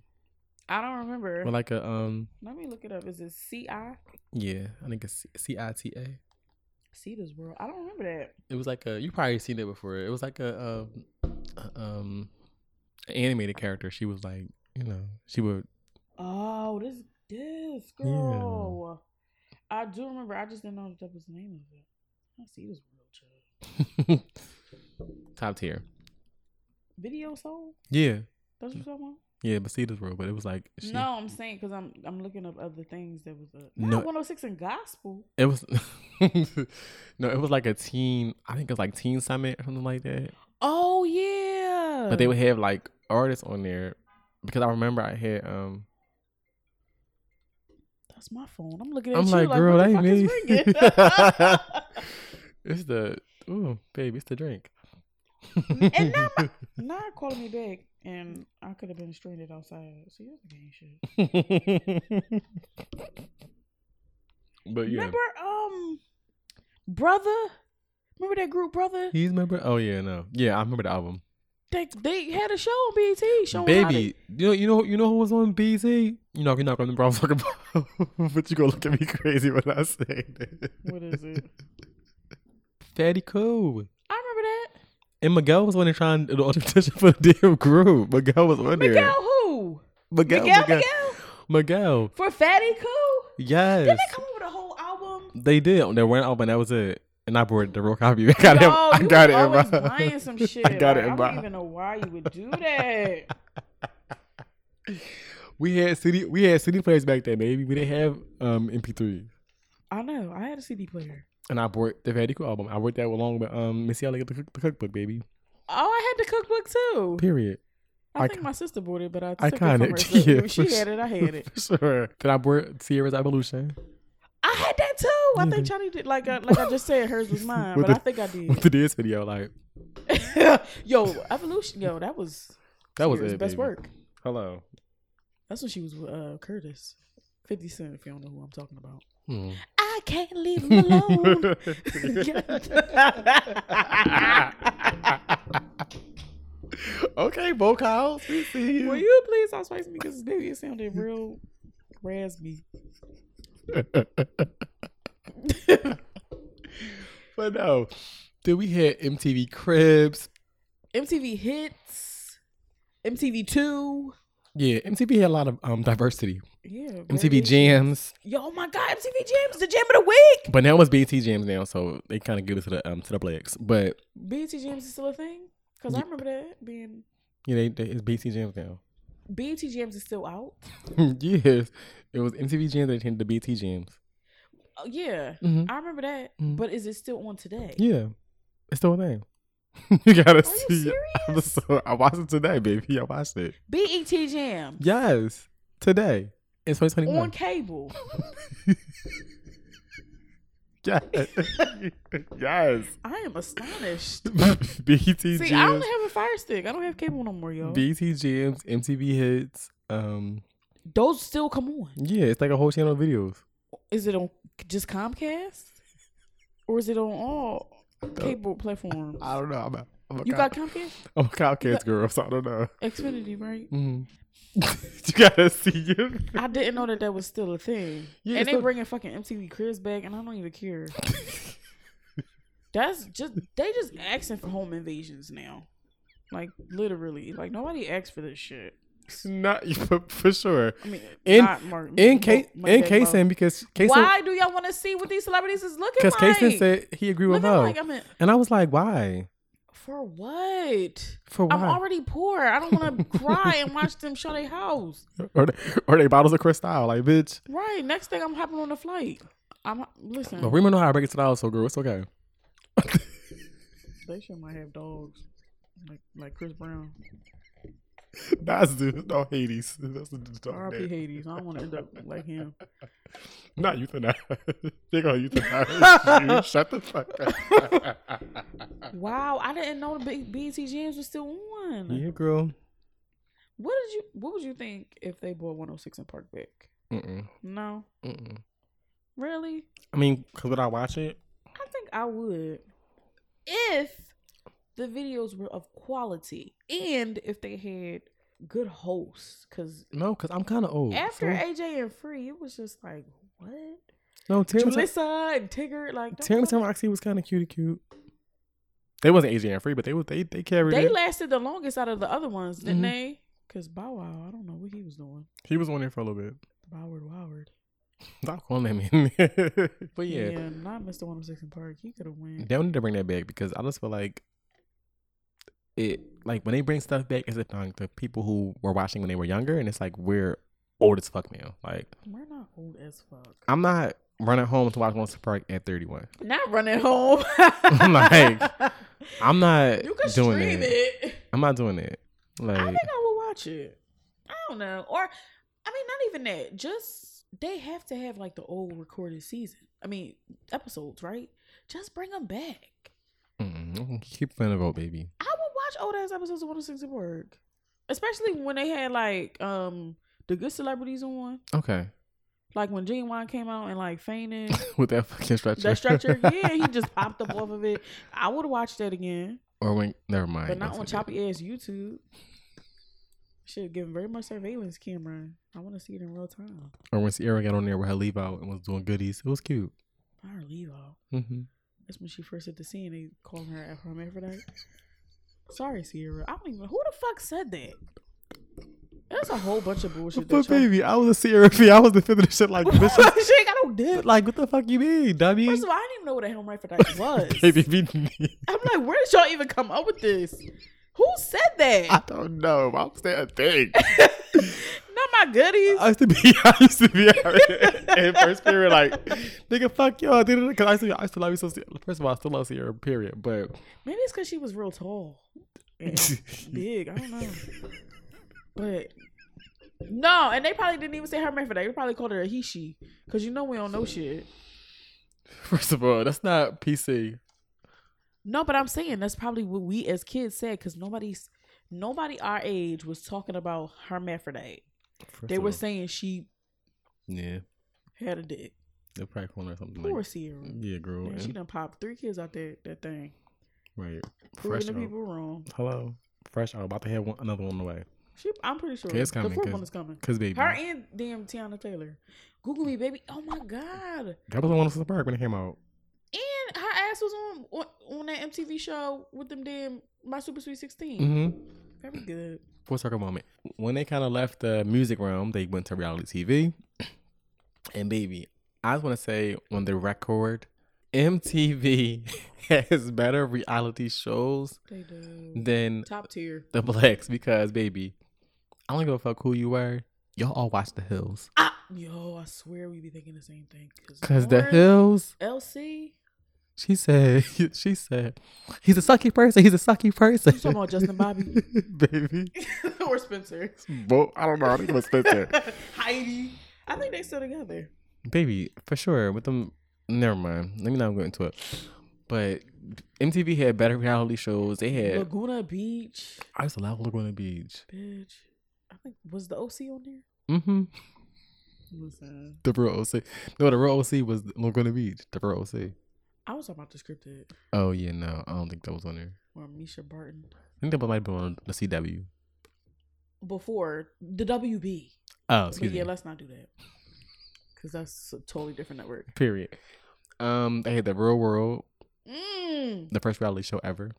I don't remember. With like a um Let me look it up. Is it C I? yeah, I think it's C I T A. Cita's World. I don't remember that. It was like a you probably seen it before. It was like a um a, um animated character. She was like you know she would Oh, this this girl. I do remember. I just didn't know that, that was the name of it. I see this world, child. top tier. Video soul. Yeah, That's what you're talking about. yeah, Cita's World, but it was like she, No, I'm saying because I'm I'm looking up other things that was uh, No. 106 and gospel. It was no, it was like a teen. I think it was like Teen Summit or something like that. Oh yeah, But they would have like artists on there because I remember I had um. That's my phone. I'm looking at I'm you like, like, girl, what that ain't me. It's the ooh, baby, it's the drink. and now, my, now calling me back, and I could have been stranded outside. See, that's the game shit. but yeah, Remember, um, brother. Remember that group, brother? he's remember. Oh yeah, no, yeah, I remember the album. They they had a show on BT showing how Baby, you know, you know, you know who was on BT? You know, you're not gonna talk about, but you gonna look at me crazy when I say that. What is it? Fatty Koo. I remember that. And Miguel was on there trying to do the audition for the damn group. Miguel was on there. Miguel who? Miguel, Miguel, Miguel, Miguel, Miguel. for Fatty Koo. Yes, Did they come up with a whole album? they did. They went album. That was it. And I bought the real copy. I got it. I got it. was in always my- buying some shit. I got like, it in I don't even know why you would do that. We had CD. We had CD players back then, baby. We didn't have um MP3. I know. I had a CD player. And I bought the Koo album. I worked that along with um Missy Elliott, the, cook- the cookbook, baby. Oh, I had the cookbook too. Period. I I think my sister bought it, but I took it Iconic. from her. So Yeah, she had it. I had it. For sure. Then I bought Ciara's Evolution I had that too. I think but- Johnny did. Like, I, like I just said, hers was mine, With but I think I with did. the dance video. Like yo, evolution. Yo, that was that was it. best baby. work. Hello. That's when she was with uh, Curtis, Fifty Cent. If you don't know who I'm talking about. Hmm. I can't leave him alone. okay, vocals. We see you. Will you please stop spicing me? Because baby, it sounded real raspy. but no. Then we had MTV Cribs. MTV hits, MTV Two. Yeah, MTV had a lot of um diversity. Yeah, MTV. Jams. Yo, oh my God, MTV Jams, the jam of the week. But now it's BT Jams now, so they kind of give it to the um to the blacks. But BT Jams is still a thing because I remember that being yeah, they, they, it's BT Jams now. BT Jams is still out. yes, it was MTV Jams that changed to BT Jams. Oh, yeah, Mhm. I remember that. Mhm. But is it still on today? Yeah, it's still a thing. you gotta Are see. you so- I watched it today, baby. I watched it. BET Jams Yes, today. In 2021. on cable. yes. yes. I am astonished. BT See, I only have a Fire Stick. I don't have cable no more, yo. BT Jams, MTV Hits. Um, Those still come on. yeah, it's like a whole channel of videos. Is it on just Comcast, or is it on all cable platforms? I don't know. I'm a, I'm a You got Comcast, I'm a Comcast girl, so I don't know. Xfinity, right? Mhm. you gotta see you. I didn't know that that was still a thing. Yeah, and they still- bringing fucking MTV Cribs back, and I don't even care. That's just they just asking for home invasions now, like literally. Like nobody asked for this shit. Not for, for sure. I mean, In- Mark, In case, in Kason, Mo. because Kason, Why do y'all want to see what these celebrities is looking because like? Kason said he agreed with Mo, like I mean, and I was like, why? For what? For what? I'm already poor. I don't want to cry and watch them show their house. or, they, or they bottles of Cristal, like bitch. Right. Next thing I'm hopping on the flight. I'm listen. But we know how to break it to the house, so girl, it's okay. They sure might have dogs, like like Chris Brown. That's the no Hades. That's the dog R.I.P. name. Hades. I don't want to end up like him. Not euthanize. They're gonna euthanize you. Shut the fuck up. Wow, I didn't know the B- BET Jams was still on. yeah, girl. What did you? What would you think if they bought 106 in Park back? Mm-mm. No, Mm-mm. really. I mean, cause would I watch it? I think I would if the videos were of quality and if they had good hosts. Because No, cause I'm kind of old. after so- AJ and Free, it was just like what no, Terrence, Julissa and Tigger, like Terrence and Rocsi was kind of cute, cute. They wasn't AJ and free, but they were they they carried They it. lasted the longest out of the other ones, didn't Mhm. they? Because Bow Wow, I don't know what he was doing. he was on there for a little bit. Boward Woward. Stop calling him in. but yeah, Yeah, not Mr. 106 in Park. He could have won. they need to bring that back because I just feel like it. Like when they bring stuff back, it's like the people who were watching when they were younger, and it's like we're old as fuck now. Like We're not old as fuck. I'm not running home to watch Monster Park at 31. Not running home. Like, I'm not you can doing stream that. it. I'm not doing it. Like I think I will watch it. I don't know. Or I mean not even that. Just they have to have like the old recorded season. I mean episodes, right? Just bring them back. mm-mm. keep finna vote, baby. I watch old ass episodes of 106 at work. Especially when they had like um the good celebrities on. Okay, Like when Gene Wine came out and like fainted. with that fucking stretcher. that structure, yeah, he just popped up off of it. I would watch that again. or when never mind. But not on choppy ass YouTube. Should have given very much surveillance camera. I want to see it in real time. Or when Ciara got on there with her leave out and was doing goodies. It was cute. Her leave out. Mm-hmm. That's when she first hit the scene. They called her hermaphrodite. Sorry, Ciara. I don't even. Who the fuck said that? That's a whole bunch of bullshit. But that baby, I was a Ciara fan. I was defending the shit like bitch. she ain't got no dick. like what the fuck you mean, dummy? First of all, I didn't even know what a hermaphrodite was. baby, me- I'm like, where did y'all even come up with this? Who said that? I don't know. Was that a thing? My goodies. I used to be, I used to be in first period, like, nigga, fuck y'all. Because I used to, I used to love you so. First of all, I still love Ciara, period. But Maybe it's because she was real tall and big. I don't know. But no, and they probably didn't even say hermaphrodite. They probably called her a he she because you know we don't know shit. first of all, that's not PC. No, but I'm saying that's probably what we as kids said because nobody's nobody our age was talking about hermaphrodite. First They were all. saying she yeah, had a dick. they're probably calling her something Poor like, Ciara. yeah, girl. Man, she done popped three kids out there. That thing. right, fresh the out. people wrong. Hello, fresh out. About to have one, another one on the way. She, I'm pretty sure it's coming, the fourth one is coming. Cause baby, Her and damn Teyana Taylor. Google me, baby. Oh my god. that was the one from the park when it came out. And her ass was on on, on that MTV show with them damn My Super Sweet 16. Mm-hmm. Very good. Full circle moment. When they kind of left the music realm, they went to reality TV. And baby, I just want to say on the record, MTV has better reality shows than Top tier. the blacks because baby, I don't give a fuck who you were. Y'all all watch The Hills. Ah, yo, I swear we be thinking the same thing. Cause The Lauren Hills, LC. She said, she said, he's a sucky person. He's a sucky person. You talking about Justin Bobby baby. or Spencer? Both, I don't know. I think it was Spencer. Heidi. I think they still together. baby for sure with them never mind let me not go into it but mtv had better reality shows they had Laguna Beach, i used to love laguna beach bitch. I think was the OC on there. mm-hmm Listen, the real oc no the real oc was laguna beach the real oc I was talking about the scripted oh yeah no i don't think that was on there or Mischa Barton i think that might have been on the cw before the WB. oh But excuse yeah, let's not do that because that's a totally different network. period um they had the real world Mm, the first reality show ever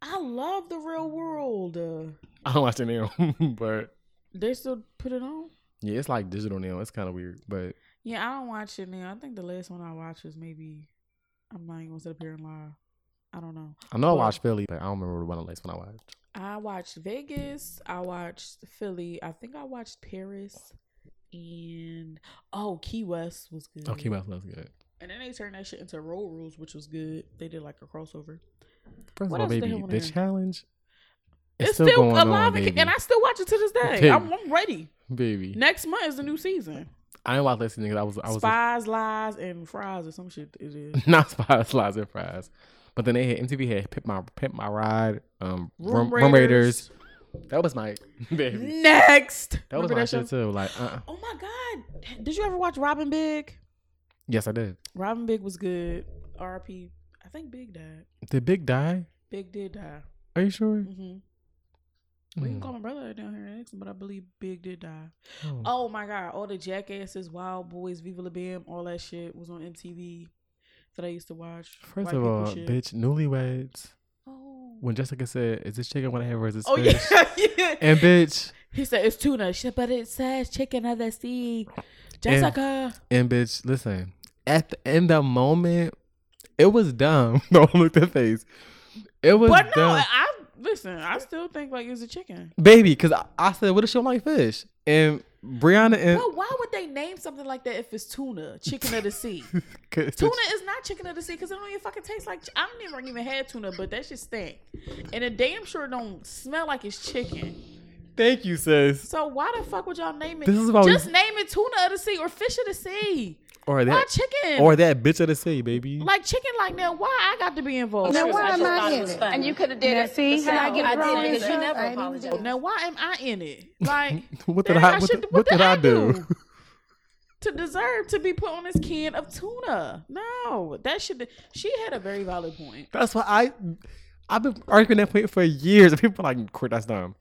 I love the real world. Uh, i don't watch it now but they still put it on. yeah it's like digital now it's kind of weird but Yeah, I don't watch it now. I think the last one I watched was maybe I'm not even gonna sit up here and lie. I don't know. i know i watched philly but i don't remember one of the last one i watched I watched Vegas. I watched Philly. I think I watched Paris. And oh, Key West was good. oh Key West was good And then they turned that shit into Road Rules, which was good. They did like a crossover. First What of all, baby, the challenge It's, is still, still, going alive, on, and, and I still watch it to this day. I'm, I'm ready. baby. Next month is the new season. I didn't watch listening because I was I was Spies, lies, and fries or some shit. It is. not spies, lies, and fries. But then they had MTV had Pimp My Pimp My Ride, um, Room Room, Raiders, That was my baby. Next. That was Remember my show? shit too. Like, uh, uh Oh my god! Did you ever watch Rob & Big? yes, I did. Rob & Big was good. R.P. I think Big died. Did Big die? Big did die. Are you sure? Mm-hmm. We can Hmm. call my brother down here next, but I believe Big did die. Oh. Oh my god! All the jackasses, Wildboyz, Viva La Bam, all that shit was on MTV that I used to watch. First of all, shit. bitch, newlyweds. Oh. When Jessica said, "Is this chicken what I have or is this Oh fish?" yeah, yeah. And bitch, He said it's tuna. She said, but it says chicken of the sea. Jessica. and bitch, listen. At the, in the moment, it was dumb. Don't look at face. It was but no, dumb. I listen. I still think like it's a chicken. baby. Because I, I said, "What if she don't like fish?" And Brianna and But why would they name something like that if it's tuna, chicken of the sea? 'cause Tuna is not chicken of the sea because it don't even fucking taste like. I don't even even had tuna, but that shit stink, and it damn sure don't smell like it's chicken. Thank you, sis. So why the fuck would y'all name it? This is why we- just name it tuna of the sea or fish of the sea. Or Why that, chicken? or that bitch of the sea, baby. like chicken like that. Why I got to be involved? Now, Now, why am I in it? And you could have did Now, it. see how I get I wrong did it you never I now why am I in it? Like what did Dang, I? What, should- did, what did I do? to deserve to be put on this can of tuna? No, that should. She had a very valid point. That's why I I've been arguing that point for years. And people are like, "Quit, that's dumb."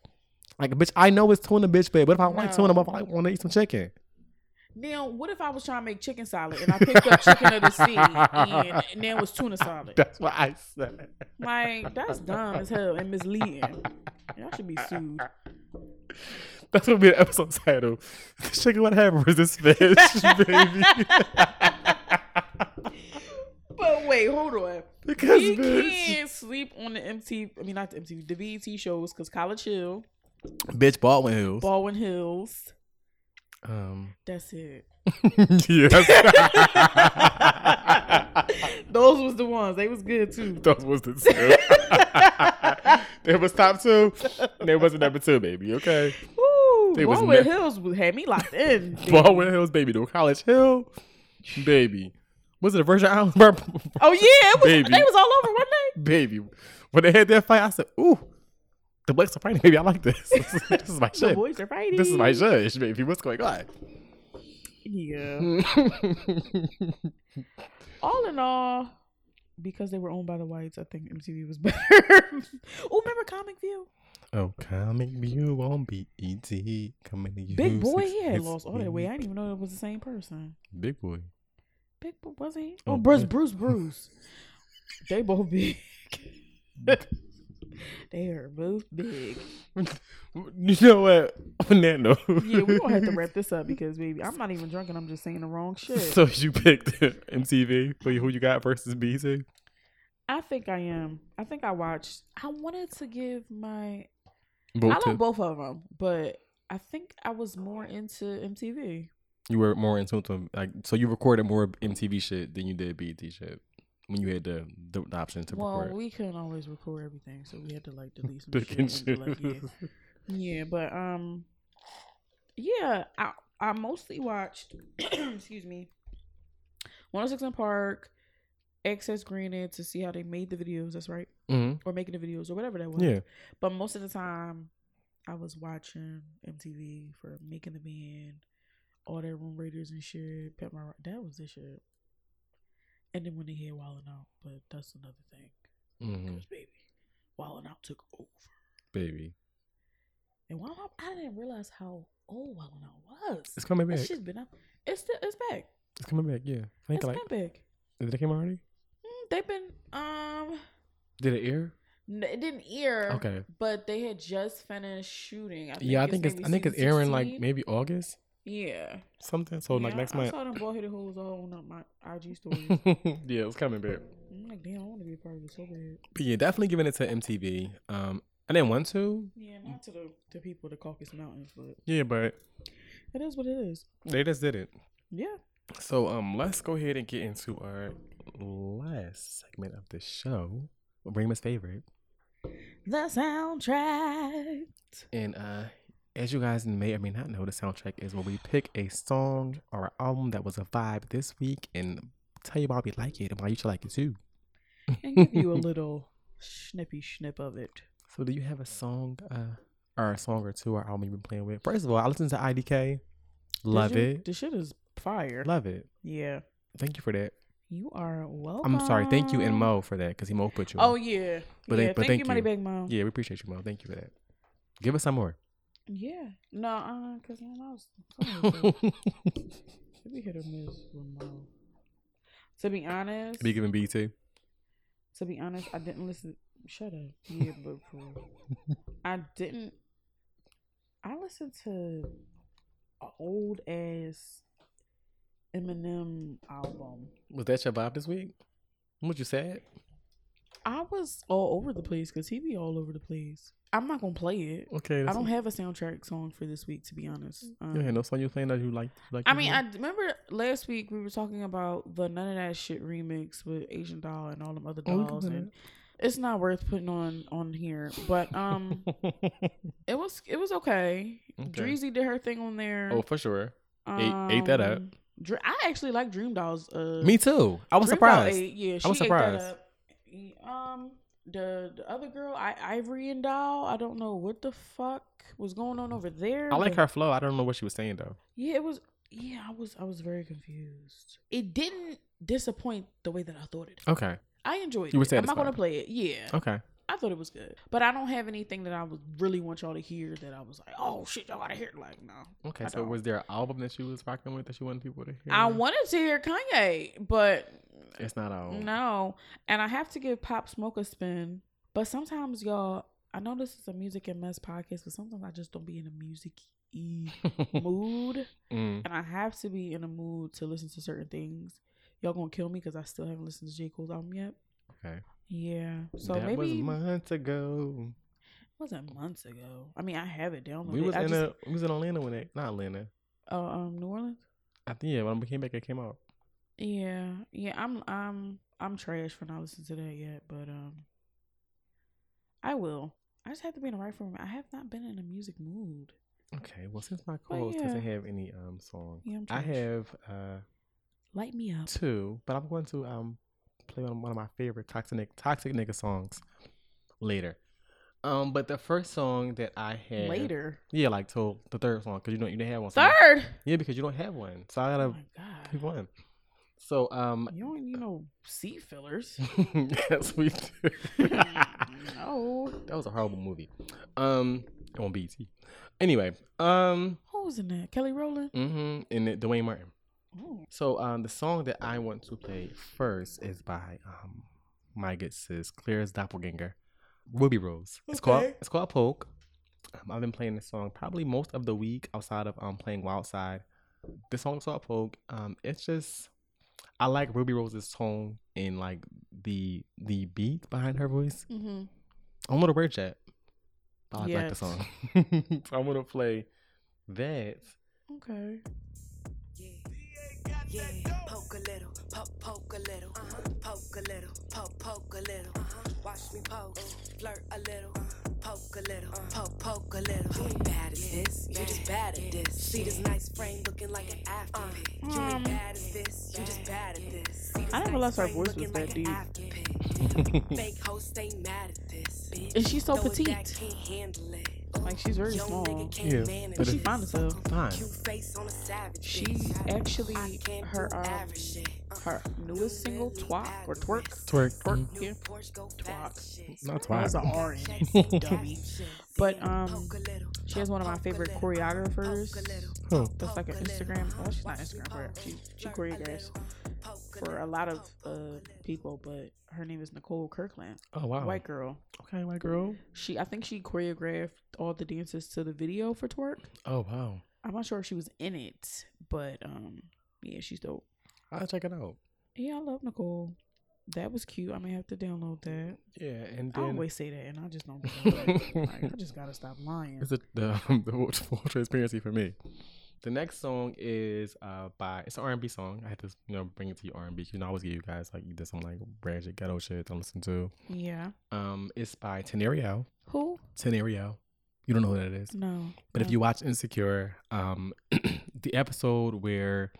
Like, bitch, I know it's tuna, bitch, but what if I like No. tuna? What if I want to eat some chicken? Now, what if I was trying to make chicken salad and I picked up chicken of the sea and, and then was tuna salad? That's what I said. Like that's dumb as hell and misleading. Y'all should be sued. That's gonna be the episode title. This chicken, what happened? Was this fish, baby? But wait, hold on. because We bitch, can't sleep on the MTV. I mean, not the MTV, the BET shows because College Hill, bitch, Baldwin Hills. Baldwin Hills. Um, That's it. yes. Those was the ones. They was good too. Those was the two. there was top two. There was number two, baby. Okay. Was Baldwin ne- Hills had me locked in. Baldwin Hills, baby. No College Hill, baby. Was it a Virgin Islands? Oh yeah, it was, Baby. they was all over one day. baby. When they had that fight, I said, "Ooh, the Blacks are fighting, baby. I like this. this is my shit. The boys are fighting. This is my judge, baby. What's going on?" Yeah. all in all, because they were owned by the whites, I think MTV was better. oh, remember Comic View? oh, Comic View on BET. Coming to you. Big Boy, he had lost all that weight. I didn't even know it was the same person. Big Boy. Big Boy, was he? Oh, Oh, Bruce. Bruce, Bruce. they both big. they are both big. You know what? On that note. Yeah, we're gonna have to wrap this up because baby, I'm not even drunk and I'm just saying the wrong shit. So you picked MTV for who you got versus BT? I think I am. I think I watched. I wanted to give my. Both I love both of them, but I think I was more into MTV. You were more into them, like so. You recorded more MTV shit than you did BET shit when you had the the, the option to Well, record. we couldn't always record everything, so we had to like delete some shit. and like, yeah. Yeah, but um, yeah, I I mostly watched. excuse me. 106 in Park, Access Granted to see how they made the videos. That's right, Mhm. or making the videos or whatever that was. Yeah, But most of the time, I was watching MTV for making the band, all their room raiders and shit. Pet my That was the shit. And then when they had Wildin' Out, but that's another thing. hmm Because baby, Wildin' Out took over. baby. And Wild Out, I didn't realize how old Wild Out was. It's coming back. shit's been up. It's still it's back. It's coming back. Yeah, I think It's like been back. did it come already? Mm, they've been um. Did it air? It didn't air. Okay. But they had just finished shooting. I think yeah, I think it's I think it's airing like maybe August Yeah. something. So like next I, month. I saw them bald headed hoes all on my IG story. yeah, it's coming back. I'm like, damn, I want to be a part of it so bad. But yeah, definitely giving it to MTV. Um, I didn't want to. Yeah, not to the to people of the Caucasus Mountains, but Yeah, but it is what it is. they just did it. Yeah. So um, let's go ahead and get into our last segment of the show. Reema's favorite. The soundtrack. And uh, as you guys may or may not know, the soundtrack is where we pick a song or an album that was a vibe this week and tell you why we like it and why you should like it too. And give you a little snippy snip of it. So, do you have a song uh, or a song or two or album you've been playing with. First of all, I listened to IDK. Love it. The shit is fire. Love it. yeah. Thank you for that. You are welcome. I'm sorry. Thank you and Mo for that because he Mo put you. Oh yeah. But yeah, thank- but thank, thank you, Money you. Bag Mo. yeah, we appreciate you, Mo. Thank you for that. Give us some more. Yeah. No, uh, cause man, I was. somebody said- be hit or miss with Mo. To be honest, Be giving BT. to be honest, I didn't listen. Shut up. Yeah, but for. I didn't. I listened to a old ass Eminem album. Was that your vibe this week? What you said? I was all over the place because he be all over the place. I'm not gonna play it. Okay. I don't have a soundtrack song for this week, to be honest. Um, had no song you're playing that you like. like I mean, I remember last week we were talking about the None of That Shit remix with Asian Doll and all them other dolls, Okay. and it's not worth putting on on here. But um, it was it was okay. Okay. Dreezy did her thing on there. oh, for sure. ate- ate that up. Um, Dre- I actually like Dream Dolls. Uh, Me too. I was Dream surprised. ate- yeah, she I was ate surprised. that up. Um, the the other girl, I Ivorian Doll. I don't know what the fuck was going on over there. I like her flow. I don't know what she was saying though. Yeah, it was. Yeah, I was. I was very confused. It didn't disappoint the way that I thought it. Okay. I enjoyed You were it. I'm not gonna play it. Yeah, Okay. I thought it was good, but I don't have anything that I would really want y'all to hear. That I was like, oh shit, y'all gotta hear. Like, no. Okay. I so don't. was there an album that she was rocking with that she wanted people to hear? I wanted to hear Kanye, but It's not out. no. And I have to give Pop Smoke a spin. But sometimes, y'all, I know this is a music and mess podcast, but sometimes I just don't be in a music mood. Mm. and I have to be in a mood to listen to certain things. Y'all gonna kill me because I still haven't listened to J Cole's album yet. Okay. Yeah, so that was maybe months ago. it wasn't months ago. I mean, I have it downloaded. We was I in just, a we was in Atlanta when it not Atlanta. uh, um New Orleans. I think yeah, when we came back it came out. Yeah, yeah. I'm I'm I'm trash for not listening to that yet, but um, I will. I just have to be in the right frame. I have not been in a music mood. Okay, well since my co-host doesn't have any um song, Yeah, I have uh Light me up. two, but I'm going to um play one of, my favorite toxic toxic nigga songs later. Um, but the first song that I had Later. yeah, like to the third song because you don't you didn't have one. so- yeah, because you don't have one, so I Oh gotta god. pick one. So um, You don't you know seat fillers. yes we do. no. that was a horrible movie. Um, on BT. Anyway, um, Who was in that? Kelly Rowland. mm-hmm, and Duane Martin. So um, the song that I want to play first is by um, my good sis Claire's doppelganger, Rubi Rose. It's called it's called Poke. Um, I've been playing this song probably most of the week outside of um playing Wild Side. The song is called Poke. Um, it's just I like Rubi Rose's tone and like the the beat behind her voice. Mm-hmm. I don't know the word yet, but I like the song. so I'm gonna play that. Okay. Yeah, poke a little, poke, poke a little, uh-huh. poke a little, poke, poke a little, uh-huh. watch me poke, uh-huh. flirt a little, uh-huh. poke a little, uh-huh. poke, poke a little. You ain't bad at this, you just bad at this. See this nice frame looking like an after pic. You ain't um, bad at this, you just bad at this. See this I didn't nice realize her voice was that like deep. after pic. Fake host ain't mad at this. bitch. And she's so Throw petite. can't handle it. Like she's very small. Yeah, manage but She it's- fine as hell. Fine. Cute face on a savage She actually her do um average shit. Her newest single twat or twerk Twerk. twerk Mhm. yeah Twat. Not Oh, twat. an R in it dummy but um she has one of my favorite choreographers Who? that's like an Instagram well she's not Instagram but she she choreographs for a lot of uh people but her name is Nicole Kirkland Oh wow. white girl Okay, white girl. she I think she choreographed all the dances to the video for twerk Oh wow. I'm not sure if she was in it but um yeah she's dope I'll check it out. Yeah, I love Nicole. That was cute. I may have to download that. Yeah, and I then always say that, and I just don't. like, I just gotta stop lying. it's a, the the full, transparency for me. The next song is uh by it's an R and B song. I had to you know bring it to you R and B. You know I always give you guys like either some like ratchet ghetto shit to listen to. Yeah. Um, it's by Tenario. Who? Tenario. You don't know who that is. No. But if you watch Insecure, um, the episode where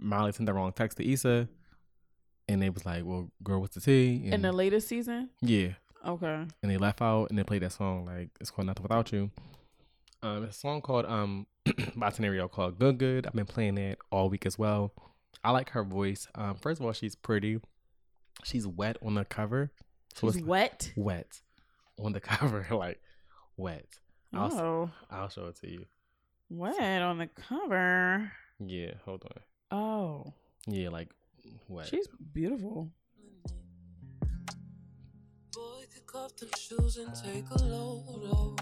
Miley sent the wrong text to Issa, and they was like, "Well, girl, what's the tea?" in the latest season, yeah, okay. and they left out and they played that song like it's called "Nothing Without You." Um, it's a song called um by Scenario called Good Good. I've been playing it all week as well. I like her voice. Um, first of all, she's pretty. She's wet on the cover. So She's it's wet. wet on the cover, like wet. I'll, Oh, I'll show it to you. wet on the cover. Yeah, hold on. Oh, Yeah, like wet. she's beautiful. Boy, kick off them shoes and take a load off.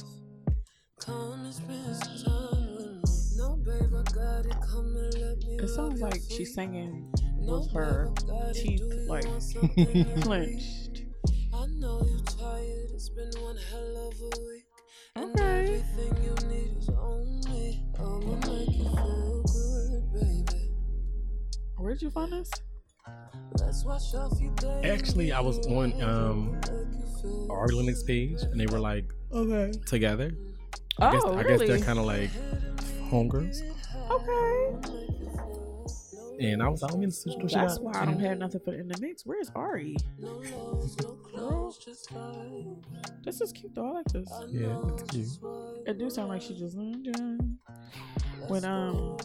Come and spend time. No, babe, I got it. Come and let me. It sounds like she's singing with her babe, I got it. teeth like want something to eat? clenched. I know you're tired. It's been one hell of a week. And Okay. everything you need is on Where'd you find this? Let's wash off your day. Actually, I was on um Ari Lennox page, and they were like Okay. together. I guess, Oh, I guess they're kind of like homegirls. Okay. And I was like, I'm in the That's why I don't have nothing for in the mix. Where's Ari? Girl, this is cute though. I like this. Yeah, it's cute. It do sound like she just when um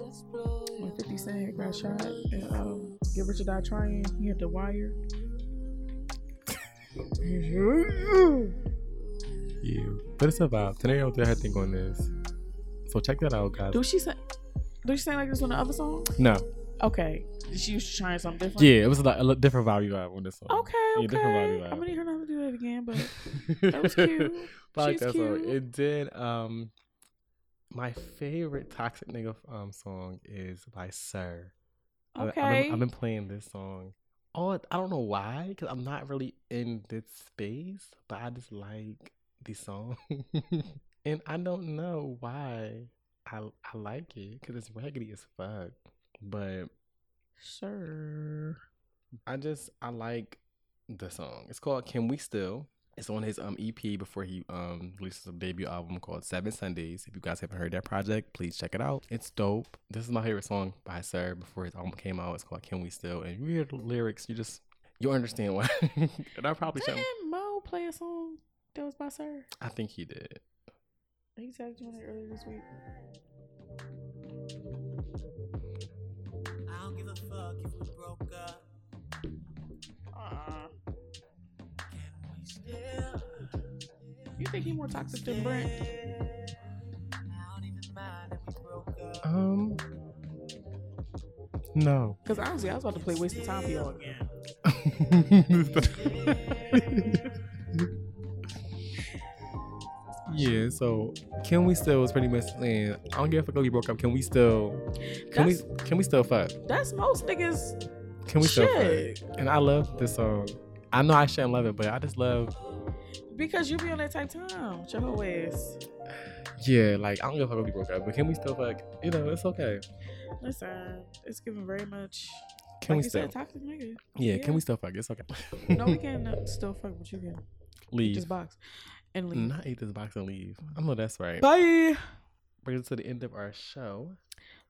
when Fifty Cent got shot and um Get Rich or Die Trying, he had the wire. Yeah, but it's a vibe. Teneo did her thing on this, so check that out, guys. Do she say? Do she sound like this on the other song? No, Okay, she was trying something different. yeah, it was a, lot- a different vibe you have on this one. Okay, Yeah, different vibe okay. you I'm gonna need her not to do that again, but that was cute. I like She's that song. It did. Um, my favorite Toxic Nigga um song is by Sir. I- Okay. I've been playing this song. Oh, I don't know why, because I'm not really in this space, but I just like the song, and I don't know why I I like it because it's raggedy as fuck. But Sure. I just I like the song. It's called "Can We Still." It's on his um EP before he um releases a debut album called Seven Sundays. If you guys haven't heard that project, please check it out. It's dope. This is my favorite song by Sir before his album came out. It's called "Can We Still?" And you hear the lyrics, you just you understand why. and I probably. Didn't Mo play a song that was by Sir? I think he did. He tagged you it earlier this week. Fuck if we broke up. Uh, Can we still? you think he more toxic than Brent? I don't even mind that we broke up. Um, no. Because honestly, I was about to play Wasting Time for y'all again. yeah, so can we still was pretty much saying I don't give a fuck if we broke up. Can we still can we can we still fuck? That's most niggas. Can we still Shit. fuck? And I love this song. I know I shouldn't love it, but I just love Because you be on that type time with your whole ass. yeah, like I don't give a fuck if we broke up, but can we still fuck? You know, it's okay. Listen, it's given very much. Can like we still? said, toxic nigga. yeah, yeah. can we still fuck? It's okay. No, we can still fuck, but you can leave. just box and leave. Not eat this box and leave. I know that's right. Bye. Bring us to the end of our show.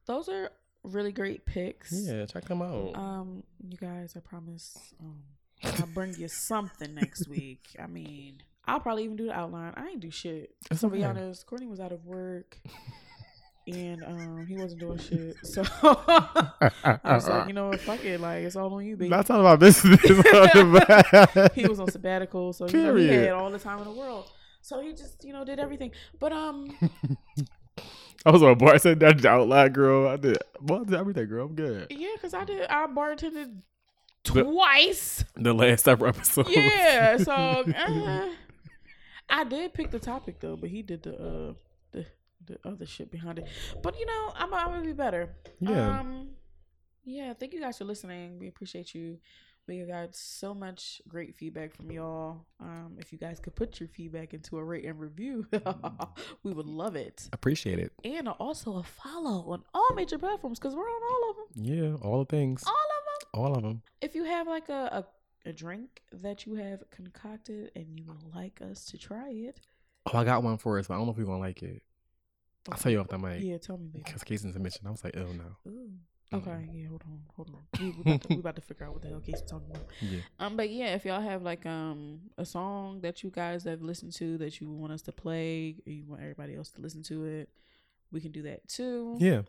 Those are really great picks. Yeah, check them out. Um, you guys, I promise. Um, I'll bring you something next week. I mean, I'll probably even do the outline. I ain't do shit. It's to be honest, Courtney was out of work, and um, he wasn't doing shit. So I was like, you know what, fuck it. Like it's all on you, baby. That's talking about business. he was on sabbatical, so you know, he had all the time in the world. So he just, you know, did everything. But um, I was on board. I said that out loud, girl. I did. Well, I did everything, girl. I'm good. yeah, because I did. I bartended The- twice. The last several episodes. yeah, so uh, I did pick the topic though, but he did the uh the the other shit behind it. But you know, I'm I'm gonna be better. Yeah. Um, yeah. Thank you guys for listening. We appreciate you. We got so much great feedback from y'all. Um, if you guys could put your feedback into a rate and review, we would love it. Appreciate it. And also a follow on all major platforms because we're on all of them. Yeah, all the things. All of them All of them. if you have like a, a, a drink that you have concocted and you would like us to try it, Oh, I got one for us, but I don't know if you're gonna like it. I'll tell you off the mic. yeah, tell me. Because Casey's mission. I was like, oh no. Ooh, Okay, yeah, hold on, hold on. We, we, about to, we about to figure out what the hell Casey's talking about. Yeah. Um, but yeah, if y'all have like um a song that you guys have listened to that you want us to play, or you want everybody else to listen to it, we can do that too. Yeah.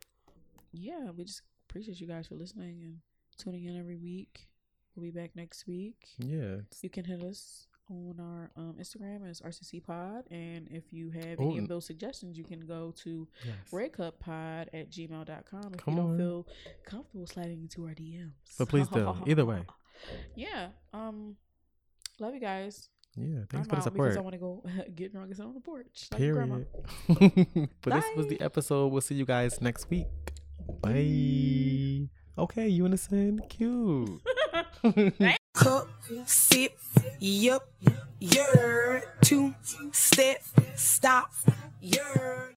Yeah, we just appreciate you guys for listening and tuning in every week. We'll be back next week. Yeah. You can hit us on our um, Instagram is RCC Pod, and if you have Oh, any of those suggestions, you can go to Yes. redcuppod at gmail.com if Come you don't on. feel comfortable sliding into our DMs. But please do. Either way. Yeah. Um. Love you guys. Yeah. Thanks I'm for the out because support. I want to go get drunk and sit on the porch. Like. Period. but this was the episode. We'll see you guys next week. Bye. Okay, you unison. Cute. Cup, sip, yup, you're two step, stop, you're.